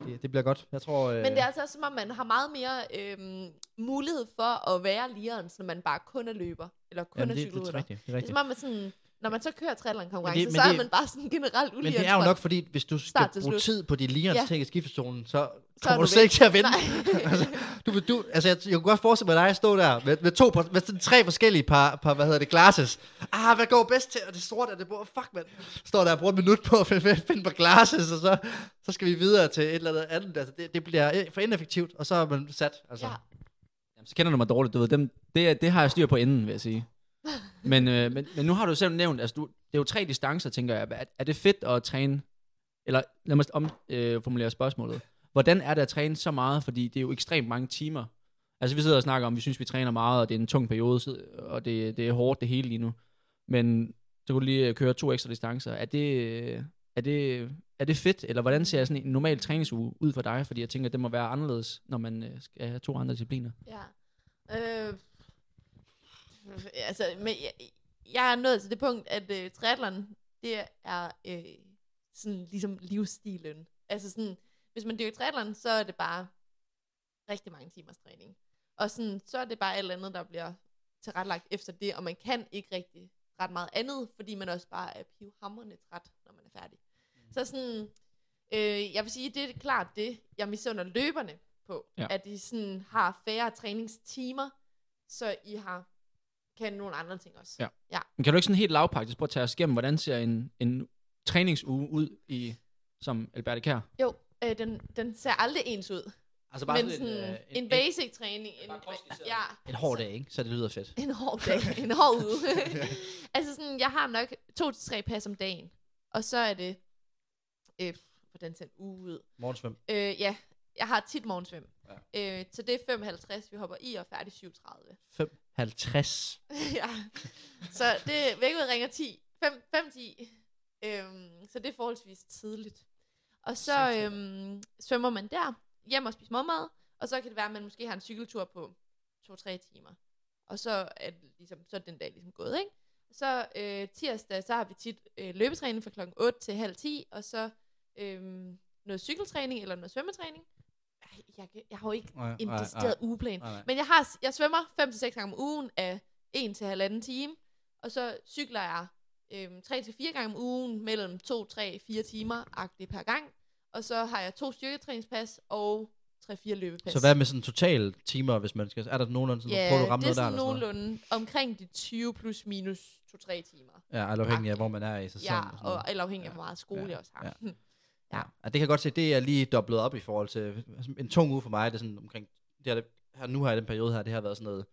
Speaker 5: det, det bliver godt. Jeg tror... Øh,
Speaker 6: Men det er altså også, som om man har meget mere øhm, mulighed for at være lirens, når man bare kun er løber. Eller kun
Speaker 5: jamen,
Speaker 6: er
Speaker 5: det, det, er
Speaker 6: cykelrytter.
Speaker 5: rigtigt. Det er
Speaker 6: Det er
Speaker 5: rigtigt.
Speaker 6: som om, man sådan, når man så kører triathlon konkurrence,
Speaker 5: Men det- men
Speaker 6: så er
Speaker 5: det-
Speaker 6: man bare sådan generelt
Speaker 5: Men
Speaker 6: ulirens.
Speaker 5: det er jo nok, fordi hvis du skal bruge
Speaker 6: slut.
Speaker 5: tid på de lirens
Speaker 6: Ja.
Speaker 5: ting i skiftezonen, så
Speaker 6: Så er
Speaker 5: kommer
Speaker 6: du
Speaker 5: du slet ikke til at vinde. <laughs> Altså, du, du, altså, jeg, jeg kunne godt forestille mig dig at stå der med, med, to, med sådan tre forskellige par, par, hvad hedder det, glasses. Ah, hvad går bedst til? Og det sorte er det bord. Fuck, mand. Står der og bruger et minut på at finde, finde, finde på glasses, og så, så skal vi videre til et eller andet andet. Altså, det, det bliver for ineffektivt, og så er man sat. Altså.
Speaker 6: Ja.
Speaker 4: Jamen, så kender du mig dårligt, du ved. Dem, det, det har jeg styr på inden, vil jeg sige. Men, øh, men, men nu har du selv nævnt, altså du, det er jo tre distancer, tænker jeg. Er, er det fedt at træne, eller lad mig omformulere øh, formulere spørgsmålet. Hvordan er det at træne så meget, fordi det er jo ekstremt mange timer. Altså vi sidder og snakker om, vi synes, vi træner meget, og det er en tung periode, og det, det er hårdt det hele lige nu. Men så kunne du lige øh, køre to ekstra distancer. Er det, øh, er det, er det fedt, eller hvordan ser sådan en normal træningsuge ud for dig? Fordi jeg tænker, at det må være anderledes, når man øh, skal have to andre discipliner.
Speaker 6: Ja. Øh, altså, men jeg, jeg er nået til det punkt, at øh, triathlon, det er øh, sådan ligesom livsstilen. Altså sådan, hvis man dyrker triathlon, så er det bare rigtig mange timers træning. Og sådan, så er det bare alt andet, der bliver tilrettelagt efter det, og man kan ikke rigtig ret meget andet, fordi man også bare er pivhamrende træt, når man er færdig. Så sådan, øh, jeg vil sige, det er klart det, jeg misunder løberne på,
Speaker 4: ja.
Speaker 6: at de sådan har færre træningstimer, så I har kan nogle andre ting også.
Speaker 4: Ja.
Speaker 6: ja.
Speaker 4: Men kan du ikke sådan helt lavpraktisk prøve at tage os igennem, hvordan ser en, en træningsuge ud i, som Albert Kær?
Speaker 6: Jo, øh, den, den ser aldrig ens ud.
Speaker 5: Altså
Speaker 6: Men sådan, øh, en, en basic træning. En, ja,
Speaker 5: En hård dag, ikke? Så det lyder fedt.
Speaker 6: En hård dag. En hård uge. <laughs> altså sådan, jeg har nok to til tre pas om dagen. Og så er det, øh, hvordan ser en uge ud?
Speaker 5: Morgensvøm.
Speaker 6: Øh, ja, jeg har tit morgensvøm. Ja. Øh, så det er 5.50, vi hopper i, og er færdig 7.30.
Speaker 5: 50. <laughs>
Speaker 6: ja. Så det, vækket ringer 10. 5, 5 10. Øhm, så det er forholdsvis tidligt. Og så øhm, svømmer man der, hjem og spiser morgenmad, og så kan det være, at man måske har en cykeltur på 2-3 timer. Og så er, det ligesom, så er den dag ligesom gået, ikke? Så øh, tirsdag, så har vi tit øh, løbetræning fra klokken 8 til halv 10, og så øhm, noget cykeltræning eller noget svømmetræning. Jeg, jeg har jo ikke
Speaker 5: Nej,
Speaker 6: en
Speaker 5: nej,
Speaker 6: decideret
Speaker 5: nej.
Speaker 6: ugeplan.
Speaker 5: Nej, nej.
Speaker 6: Men jeg, har, jeg svømmer 5-6 gange om ugen af 1 til halvanden time. Og så cykler jeg øhm, 3-4 gange om ugen mellem 2, 3, 4 timer agtigt per gang. Og så har jeg to styrketræningspas og 3-4 løbepas.
Speaker 5: Så hvad med sådan total timer, hvis man skal... Er der nogenlunde sådan,
Speaker 6: Ja,
Speaker 5: prøver du at ramme
Speaker 6: det er
Speaker 5: noget der?
Speaker 6: sådan
Speaker 5: eller sådan
Speaker 6: nogenlunde omkring de 20 plus minus 2-3 timer.
Speaker 5: Ja, eller afhængig af, hvor man er i sæsonen.
Speaker 6: Ja,
Speaker 5: og sådan
Speaker 6: og, eller afhængig af,
Speaker 5: Ja,
Speaker 6: hvor meget skole
Speaker 5: ja,
Speaker 6: jeg også har.
Speaker 5: ja. <laughs>
Speaker 6: Ja.
Speaker 5: Ja. det kan jeg godt se, det er lige dobblet op i forhold til altså, en tung uge for mig. Det er sådan omkring, det er det, her, nu har jeg i den periode her, det har været sådan noget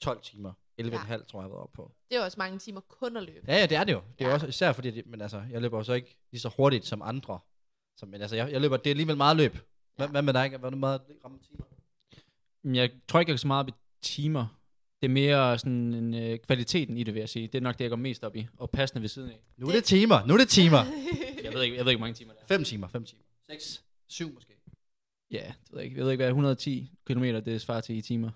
Speaker 5: 12 timer. 11,5 ja. tror jeg, jeg har været oppe på.
Speaker 6: Det er også mange timer kun at løbe.
Speaker 5: Ja, ja, det er det jo. Det er
Speaker 6: Ja.
Speaker 5: også især fordi, det, men altså, jeg løber jo så ikke lige så hurtigt som andre. Så, men altså, jeg, jeg løber, det er alligevel meget løb. Hvad,
Speaker 6: Ja.
Speaker 5: hvad med dig? Hvad er det meget ramme timer?
Speaker 4: Jeg tror ikke, jeg går så meget op i timer. Det er mere sådan en, øh, kvaliteten i det, vil jeg sige. Det er nok det, jeg går mest op i. Og passende ved siden af.
Speaker 5: Nu er det timer. Nu er det timer.
Speaker 4: Jeg ved ikke, jeg ved ikke hvor mange timer det er.
Speaker 5: 5 timer, 5 timer. 6, 7 måske.
Speaker 4: Ja, det ved jeg ikke. Jeg ved ikke, hvad 110 km det svarer til i timer.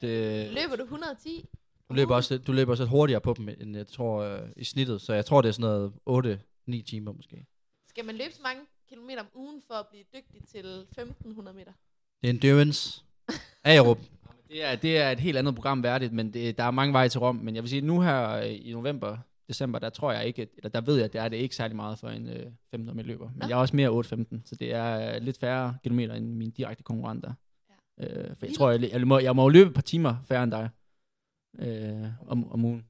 Speaker 4: Det,
Speaker 6: Løber du 110?
Speaker 5: Du løber, også, du løber også lidt hurtigere på dem, end jeg tror øh, i snittet. Så jeg tror, det er sådan noget 8-9 timer måske.
Speaker 6: Skal man løbe så mange kilometer om ugen for at blive dygtig til 1500 meter?
Speaker 5: Det er endurance. Aerob.
Speaker 4: Det, er, det er et helt andet program værdigt, men det, der er mange veje til Rom. Men jeg vil sige, nu her øh, i november, december, der tror jeg ikke, eller der ved jeg, at det er det ikke særlig meget for en øh, 1500 meter løber. Men
Speaker 6: Nå.
Speaker 4: jeg er også mere 8-15, så det er øh, lidt færre kilometer end mine direkte konkurrenter. Øh, for jeg tror, jeg, jeg, må, jeg må løbe et par timer færre end dig øh, om, om ugen.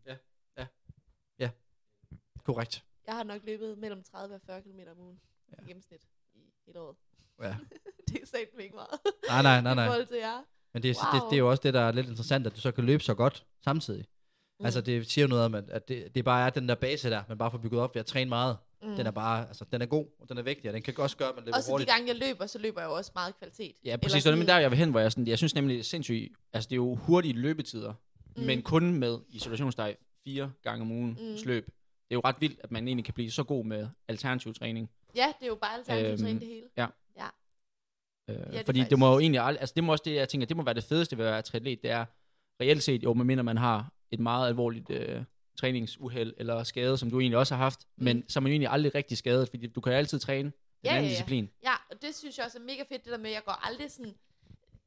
Speaker 5: Korrekt.
Speaker 6: Jeg har nok løbet mellem 30 og 40 km om ugen ja.
Speaker 5: Ja.
Speaker 6: i gennemsnit i et år.
Speaker 5: Ja. <laughs>
Speaker 6: det er sagt ikke meget.
Speaker 5: Nej, nej, nej,
Speaker 6: I
Speaker 5: nej.
Speaker 6: forhold til jer.
Speaker 5: Men det, er,
Speaker 6: Wow.
Speaker 5: det, det er jo også det, der er lidt interessant, at du så kan løbe så godt samtidig.
Speaker 6: Mm.
Speaker 5: Altså, det siger jo noget om, at, det, det bare er den der base der, man bare får bygget op ved at træne meget.
Speaker 6: Mm.
Speaker 5: Den er bare, altså, den er god, og den er vigtig, og den kan også gøre, at man løber
Speaker 6: Også de
Speaker 5: hurtigt.
Speaker 6: gange, jeg løber, så løber jeg jo også meget kvalitet.
Speaker 4: Ja,
Speaker 6: Eller
Speaker 4: præcis. Det er
Speaker 6: sådan-
Speaker 4: der, jeg vil hen, hvor jeg, sådan, jeg synes nemlig, det er sindssygt. Altså, det er jo hurtige løbetider,
Speaker 6: Mm.
Speaker 4: men kun med isolationsdej fire gange om ugen
Speaker 6: Mm.
Speaker 4: løb. Det er jo ret vildt, at man egentlig kan blive så god med alternativ træning.
Speaker 6: Ja, det er jo bare alternativt
Speaker 4: Øhm,
Speaker 6: træne det hele.
Speaker 4: ja.
Speaker 6: Ja.
Speaker 4: Øh, fordi det,
Speaker 6: faktisk-
Speaker 4: må jo egentlig aldrig, altså det må også det, jeg tænker, det må være det fedeste ved at være triatlet, det er reelt set, jo, medmindre man har et meget alvorligt øh, træningsuheld eller skade, som du egentlig også har haft,
Speaker 6: Mm.
Speaker 4: men så er man jo egentlig aldrig rigtig skadet, fordi du kan jo altid træne en
Speaker 6: Ja,
Speaker 4: anden
Speaker 6: ja, ja.
Speaker 4: disciplin.
Speaker 6: Ja, og det synes jeg også er mega fedt, det der med, at jeg går aldrig sådan,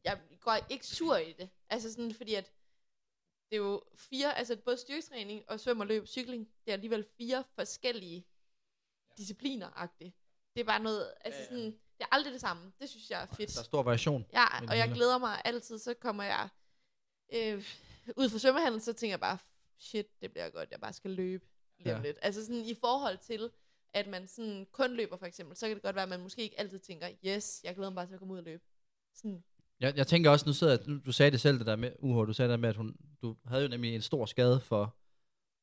Speaker 6: jeg går ikke sur i det. Altså sådan, fordi at det er jo fire, altså både styrketræning og svøm og løb cykling, det er alligevel fire forskellige discipliner-agtigt. Det er bare noget, altså sådan, det er aldrig det samme. Det synes jeg er fedt.
Speaker 5: Der er stor variation.
Speaker 6: Ja, og jeg glæder mig altid, så kommer jeg øh, ud fra svømmehallen, så tænker jeg bare, shit, det bliver godt, jeg bare skal løbe lige
Speaker 5: Ja.
Speaker 6: lidt. Altså sådan i forhold til, at man sådan kun løber for eksempel, så kan det godt være, at man måske ikke altid tænker, yes, jeg glæder mig bare til at komme ud og løbe. Sådan,
Speaker 5: Jeg, jeg tænker også, nu sidder jeg, du sagde det selv, det der med, Uho, du sagde det med, at hun, du havde jo nemlig en stor skade for,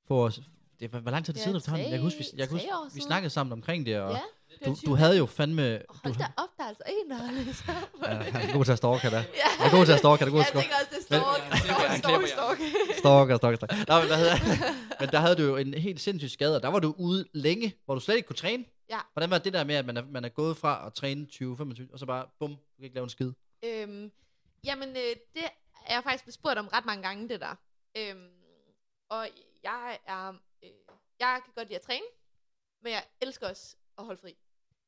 Speaker 5: for os. Det var, hvor lang tid det
Speaker 6: Ja,
Speaker 5: siden efterhånden? Jeg kan huske, vi,
Speaker 6: tre-
Speaker 5: jeg kan
Speaker 6: tre
Speaker 5: huske, vi snakkede sammen omkring det, og
Speaker 6: ja,
Speaker 5: du,
Speaker 6: 20.
Speaker 5: du havde jo fandme... Du,
Speaker 6: Hold da op, der er altså en, der har læst op på
Speaker 5: ja,
Speaker 6: det.
Speaker 5: han er god til at stalke, er. <laughs>
Speaker 6: Ja.
Speaker 5: Han er god til at stalke, han er god
Speaker 6: Jeg
Speaker 5: til at
Speaker 6: tænker også, det er
Speaker 5: Men-
Speaker 6: stalk,
Speaker 4: Han
Speaker 6: stalk,
Speaker 4: klipper
Speaker 6: stalk,
Speaker 4: jer.
Speaker 6: stalk.
Speaker 5: Stalker, stalker, stalker. Nå, men, hvad hedder, <laughs> men der havde du jo en helt sindssyg skade, og der var du ude længe, hvor du slet ikke kunne træne.
Speaker 6: Ja.
Speaker 5: Hvordan var det der med, at man er, man er gået fra at træne 20-25, og så bare, bum, du kan ikke lave en skid?
Speaker 6: Øhm, jamen, øh, det er jeg faktisk blevet spurgt om ret mange gange, det der. Øhm, og jeg er... Øh, jeg kan godt lide at træne, men jeg elsker også at holde fri.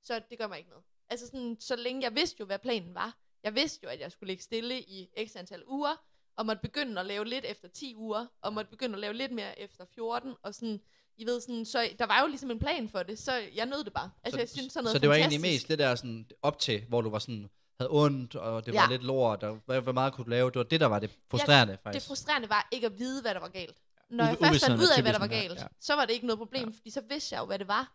Speaker 6: Så det gør mig ikke noget. Altså sådan, så længe jeg vidste jo, hvad planen var. Jeg vidste jo, at jeg skulle ligge stille i x antal uger, og måtte begynde at lave lidt efter 10 uger, og måtte begynde at lave lidt mere efter 14, og sådan, I ved sådan, så der var jo ligesom en plan for det, så jeg nød det bare. Altså,
Speaker 5: så,
Speaker 6: jeg synes sådan noget
Speaker 5: så det var egentlig mest det der sådan, op til, hvor du var sådan, havde ondt, og det var
Speaker 6: Ja.
Speaker 5: lidt lort, og hvad, hvor meget kunne du lave? Det var det, der var det frustrerende,
Speaker 6: Det
Speaker 5: faktisk.
Speaker 6: frustrerende var ikke at vide, hvad der var galt. Når
Speaker 4: Uvi-
Speaker 6: jeg først fandt ud af, hvad der var galt,
Speaker 4: ja.
Speaker 6: så var det ikke noget problem, fordi så vidste jeg jo, hvad det var.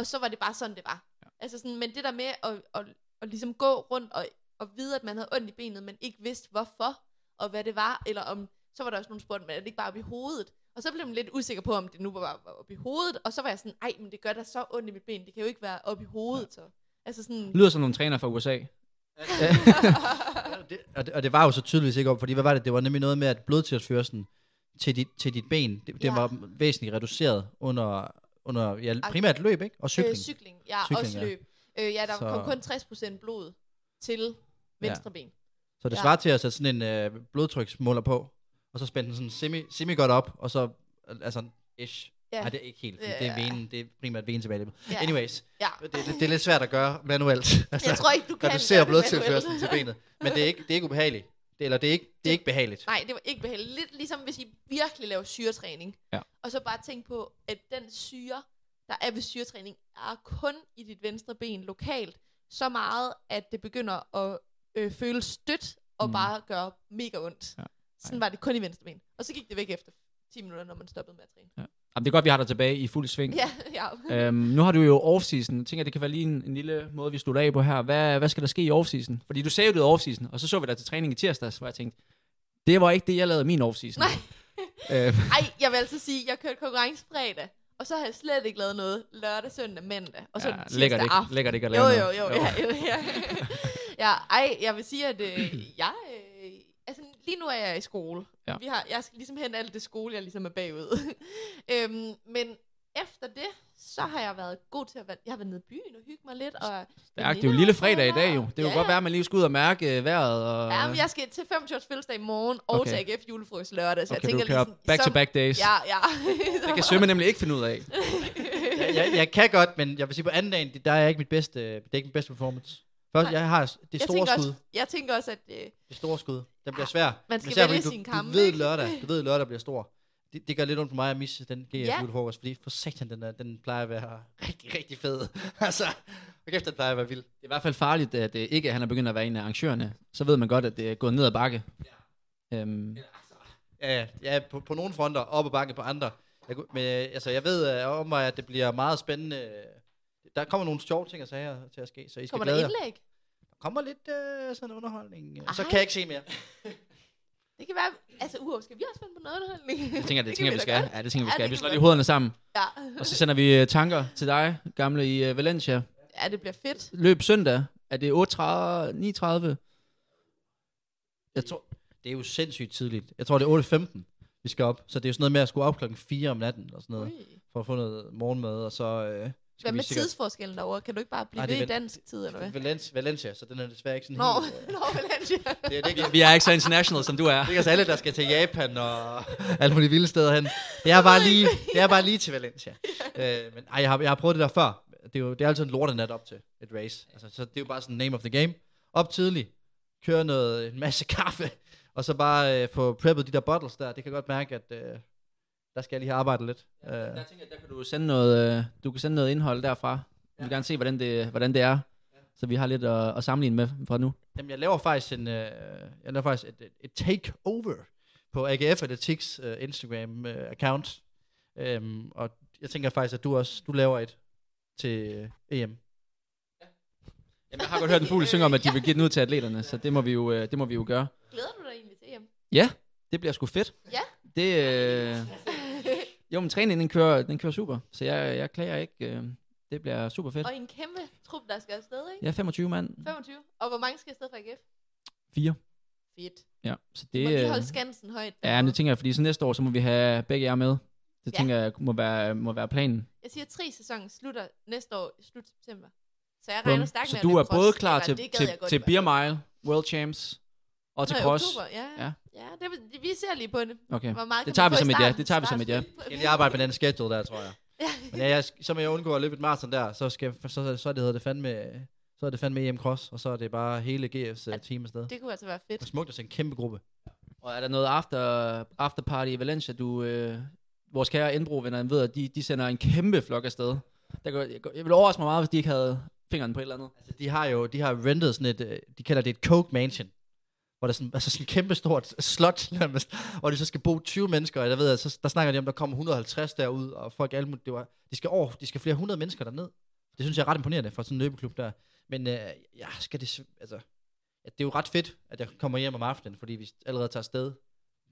Speaker 6: Og så var det bare sådan, det var. Altså sådan, men det der med at, at, at ligesom gå rundt og, og vide, at man havde ondt i benet, men ikke vidste hvorfor, og hvad det var, eller om, så var der også nogen spurgt, men er det ikke bare op i hovedet? Og så blev man lidt usikker på, om det nu var var op i hovedet, og så var jeg sådan, ej, men det gør da så ondt i mit ben, det kan jo ikke være op i hovedet, så. Altså sådan,
Speaker 4: Lyder som nogle træner fra USA.
Speaker 5: og, <laughs> det, og, det, og det var jo så tydeligvis ikke op, fordi hvad var det? Det var nemlig noget med, at blodtilførslen til dit, til dit ben, det, det
Speaker 6: Ja.
Speaker 5: var væsentligt reduceret under, under ja, primært løb, ikke? Og cykling.
Speaker 6: Øh, cykling, ja,
Speaker 5: Cykling,
Speaker 6: også
Speaker 5: ja.
Speaker 6: løb. Øh, ja, der
Speaker 5: Så-
Speaker 6: kom kun 60% blod til venstre ben.
Speaker 5: Så det
Speaker 6: Ja.
Speaker 5: svarer til at sætte sådan en øh, blodtryksmåler på, og så spænde den sådan semi, semi godt op, og så, altså, ish,
Speaker 6: Ja.
Speaker 5: Nej, det er ikke helt, det er venen, det er primært venen tilbage.
Speaker 6: Ja.
Speaker 5: Anyways,
Speaker 6: Ja.
Speaker 5: det, det, det, er lidt svært at gøre manuelt. Altså,
Speaker 6: Jeg tror ikke, du <laughs> kan gøre det
Speaker 5: blodtilførslen
Speaker 6: manuelt.
Speaker 5: til benet. Men det er ikke, det er ikke ubehageligt. Det, eller det er ikke, det er ikke behageligt.
Speaker 6: Nej, det var ikke behageligt. Lidt ligesom hvis I virkelig laver syretræning.
Speaker 4: Ja.
Speaker 6: Og så bare tænk på, at den syre, der er ved syretræning, er kun i dit venstre ben lokalt. Så meget, at det begynder at øh, føles stødt og
Speaker 4: Mm.
Speaker 6: bare gøre mega ondt.
Speaker 4: Ja.
Speaker 6: Ja. Sådan var det kun i venstre ben. Og så gik det væk efter 10 minutter, når man stoppede med at træne.
Speaker 4: Jamen, det er godt, vi har dig tilbage i fuld sving.
Speaker 6: Ja, ja.
Speaker 4: Øhm, nu har du jo off-season. Jeg tænker, det kan være lige en, en lille måde, vi slutter af på her. Hvad, hvad skal der ske i off-season? Fordi du sagde jo, det off-season, og så så vi dig til træning i tirsdags, hvor jeg tænkte, det var ikke det, jeg lavede min off-season.
Speaker 6: Nej. <laughs>
Speaker 4: Øh,
Speaker 6: Ej, jeg vil altså sige, jeg kørte konkurrence fredag, og så har jeg slet ikke lavet noget lørdag, søndag, mandag, og så
Speaker 4: ja,
Speaker 6: ja, tirsdag
Speaker 4: lækkert ikke,
Speaker 6: aften.
Speaker 4: lækkert ikke at
Speaker 6: Jo,
Speaker 4: lave
Speaker 6: jo,
Speaker 4: noget.
Speaker 6: jo. Ja, jo, ja. <laughs> ja, ej, jeg vil sige, at øh, <clears throat> jeg... Lige nu er jeg i skole.
Speaker 4: Ja.
Speaker 6: Vi har, jeg skal ligesom hente alt det skole, jeg ligesom er bagud. <laughs> øhm, men efter det, så har jeg været god til at være... Jeg har været nede i byen og hygge mig lidt. Og
Speaker 4: Det er, det er jo lille fredag i dag jo. Det kunne
Speaker 6: ja,
Speaker 4: godt være, at man lige skulle ud og mærke øh, vejret. Og,
Speaker 6: Ja, men jeg skal til 25 års fødselsdag i morgen, og
Speaker 4: Okay.
Speaker 6: til AGF julefrokost lørdag, så
Speaker 4: okay,
Speaker 6: jeg tænker
Speaker 4: du kører
Speaker 6: lige sådan,
Speaker 4: back-to-back days.
Speaker 6: Ja, ja. <laughs>
Speaker 4: Det kan svømme nemlig ikke finde ud af.
Speaker 5: jeg, jeg, jeg, kan godt, men jeg vil sige, på anden dagen, det- der er ikke mit bedste, det er ikke mit bedste performance. Først, jeg har det
Speaker 6: jeg
Speaker 5: store
Speaker 6: tænker
Speaker 5: skud.
Speaker 6: Også, jeg tænker også, at... Øh,
Speaker 5: Det store skud. Den bliver svær.
Speaker 6: Man skal
Speaker 5: Især
Speaker 6: vælge
Speaker 5: fordi
Speaker 6: sine
Speaker 5: du, ved lørdag, du ved lørdag bliver stor. Det, det gør lidt ondt på mig at misse den GF
Speaker 6: Ja.
Speaker 5: julefrokost, fordi for satan, den, er, den plejer at være rigtig, rigtig fed. <laughs> altså, hvor kæft, den plejer at være vild.
Speaker 4: Det er i hvert fald farligt, at det ikke han er begyndt at være en af arrangørerne. Så ved man godt, at det er gået ned ad bakke. Øhm,
Speaker 5: Ja, ja på, på nogle fronter, op og bakke på andre. Jeg, men øh, altså, jeg ved om mig, at det bliver meget spændende. Der kommer nogle sjove ting og sager til at ske, så I skal
Speaker 6: kommer der
Speaker 5: glæde jer.
Speaker 6: indlæg?
Speaker 5: Der kommer lidt uh, sådan underholdning. Ej. Så kan jeg ikke se mere. <laughs>
Speaker 6: Det kan være... Altså, uha, skal vi også finde på noget underholdning?
Speaker 4: jeg tænker, <laughs> det,
Speaker 6: kan
Speaker 4: tænker vi
Speaker 6: da
Speaker 4: skal.
Speaker 6: godt.
Speaker 4: Ja, det tænker vi
Speaker 6: Ja,
Speaker 4: skal.
Speaker 6: det
Speaker 4: Vi slår
Speaker 6: vi
Speaker 4: lige hovederne sammen.
Speaker 6: Ja.
Speaker 4: Og så sender vi øh, tanker til dig, gamle i øh, Valencia.
Speaker 6: ja, det bliver fedt.
Speaker 4: Løb søndag. Er det 8.30, 9.30? Jeg tror,
Speaker 5: Det er jo sindssygt tidligt. Jeg tror, det er 8.15, vi skal op. Så det er jo sådan noget med at skulle op klokken 4 om natten og sådan noget.
Speaker 6: Ui.
Speaker 5: For at få noget morgenmad, og så øh, skal vi
Speaker 6: med
Speaker 5: sikkert...
Speaker 6: tidsforskellen derovre? Kan du ikke bare blive
Speaker 5: Nej, det
Speaker 6: ved i dansk tid, eller hvad?
Speaker 5: Valencia, Valencia, så den er desværre ikke sådan
Speaker 6: Nå,
Speaker 5: helt... øh, <laughs>
Speaker 6: nå, Valencia.
Speaker 5: Det er, det, ikke,
Speaker 4: vi er ikke så international, som du er.
Speaker 5: det er os alle, der skal til Japan og <laughs> alle mulige vilde steder hen. Det er bare lige, det er bare lige til Valencia. <laughs> øh, men ej, jeg har, jeg har prøvet det der før. Det er jo det er altid en lortenat op til et race. Altså, så det er jo bare sådan name of the game. Op tidligt, køre noget, en masse kaffe, og så bare øh, få preppet de der bottles der. Det kan godt mærke, at øh, der skal jeg lige have arbejdet lidt. Øh,
Speaker 4: Der tænker jeg, der kan du sende noget, øh, du kan sende noget indhold derfra. Vi vil gerne se, hvordan det, hvordan det er. Så vi har lidt at, at sammenligne med fra nu.
Speaker 5: Jamen, jeg laver faktisk en, øh, jeg laver faktisk et, et, takeover på AGF Athletics uh, Instagram uh, account. Um, og jeg tænker faktisk, at du også, du laver et til uh, EM.
Speaker 4: Jamen, jeg har godt hørt en fugl synge om, at de vil give den ud til atleterne, så det må vi jo, øh, det må vi jo gøre.
Speaker 6: Glæder du dig egentlig til EM?
Speaker 4: Ja, det bliver sgu fedt.
Speaker 6: Ja.
Speaker 4: Det, øh, jo, men træningen den kører, den kører super, så jeg, jeg klager ikke. Øh, det bliver super fedt.
Speaker 6: Og en kæmpe trup, der skal afsted, ikke?
Speaker 4: Jeg er 25 mand.
Speaker 6: 25. Og hvor mange skal afsted fra AGF?
Speaker 4: Fire.
Speaker 6: Fedt.
Speaker 4: Ja, så
Speaker 6: Det, må lige
Speaker 4: øh,
Speaker 6: holde skansen højt.
Speaker 4: ja, men det tænker jeg, fordi så næste år, så må vi have begge jer med. Det
Speaker 6: Ja.
Speaker 4: tænker jeg må være, må være planen.
Speaker 6: Jeg siger, at tre sæsonen slutter næste år i slut september. Så jeg regner stærkt
Speaker 4: Så
Speaker 6: med at
Speaker 4: du er både klar til, til, til Beer. Mile, World Champs og til
Speaker 6: Nå,
Speaker 4: Cross.
Speaker 6: oktober, ja.
Speaker 4: Ja.
Speaker 6: Ja, det, vi ser lige på det.
Speaker 4: Okay.
Speaker 6: Hvor meget
Speaker 4: Det tager vi som et ja. Det tager vi som et ja.
Speaker 5: Jeg lige arbejde med den schedule der, tror jeg.
Speaker 6: Ja.
Speaker 5: Men ja, jeg, så må jeg undgå at løbe et maraton der, så, skal, så, så, så er det, hedder det fandme, så er det fandme EM Cross, og så er det bare hele GF's uh, team afsted.
Speaker 6: Det kunne altså være fedt.
Speaker 5: Det er smukt at se en kæmpe gruppe.
Speaker 4: Og er der noget after, after party i Valencia, du, øh, vores kære Indbro-venner ved, at de, de sender en kæmpe flok afsted. Der går, jeg, jeg vil overraske mig meget, hvis de ikke havde fingeren på et eller andet.
Speaker 5: Altså, de har jo de har rentet sådan et, øh, de kalder det et Coke Mansion, hvor der er sådan, altså sådan et kæmpe stort slot, <laughs> nærmest, hvor de så skal bo 20 mennesker, og jeg ved, at så, der snakker de om, der kommer 150 derud, og folk alle det var, de skal over, de skal flere hundrede mennesker derned. Det synes jeg er ret imponerende for sådan en løbeklub der. Men øh, ja, skal det, altså, ja, det er jo ret fedt, at jeg kommer hjem om aftenen, fordi vi allerede tager afsted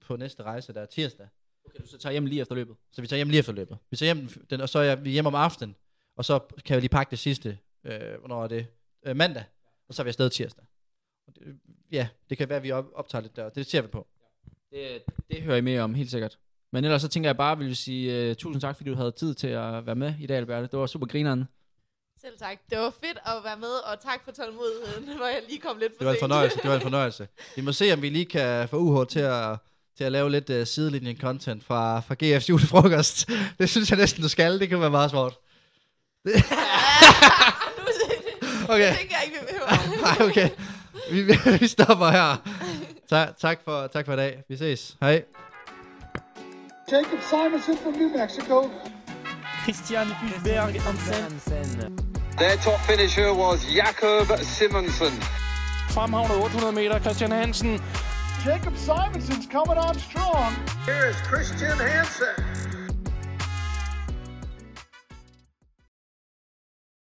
Speaker 5: på næste rejse, der er tirsdag.
Speaker 4: Okay, du så tager hjem lige efter løbet.
Speaker 5: Så vi tager hjem lige efter løbet. Vi tager hjem, den, og så er vi hjemme om aftenen, og så kan vi lige pakke det sidste, øh, hvornår er det? Øh, mandag, og så er vi afsted tirsdag. Det, ja, det kan være, at vi op, optager lidt der. Det ser vi på.
Speaker 4: Det, det hører I mere om, helt sikkert. Men ellers så tænker jeg bare, vil sige uh, tusind tak, fordi du havde tid til at være med i dag, Alberte. Det var super grineren.
Speaker 6: Selv tak. Det var fedt at være med, og tak for tålmodigheden, <laughs> hvor jeg lige kom lidt for
Speaker 5: Det var en
Speaker 6: sent.
Speaker 5: fornøjelse. Det var en <laughs> fornøjelse. Vi må se, om vi lige kan få UH til at, til at lave lidt uh, sidelinjen-content fra, fra GF's julefrokost. <laughs> Det synes jeg næsten, du skal. Det kan være meget svårt.
Speaker 6: nu
Speaker 5: Okay.
Speaker 6: Det tænker jeg ikke, vi behøver.
Speaker 5: Nej, okay. <laughs> Vi, vi- stopper her. Tak, tak, for, tak for i dag. Vi ses. Hej.
Speaker 1: Jacob Simonson from New Mexico.
Speaker 2: Christian Hulberg Hansen.
Speaker 3: Their top finisher was Jakob Simonsen.
Speaker 2: Fremhavnet 800 meter, Christian Hansen.
Speaker 1: Jacob Simonson's coming on strong.
Speaker 7: Here is Christian Hansen.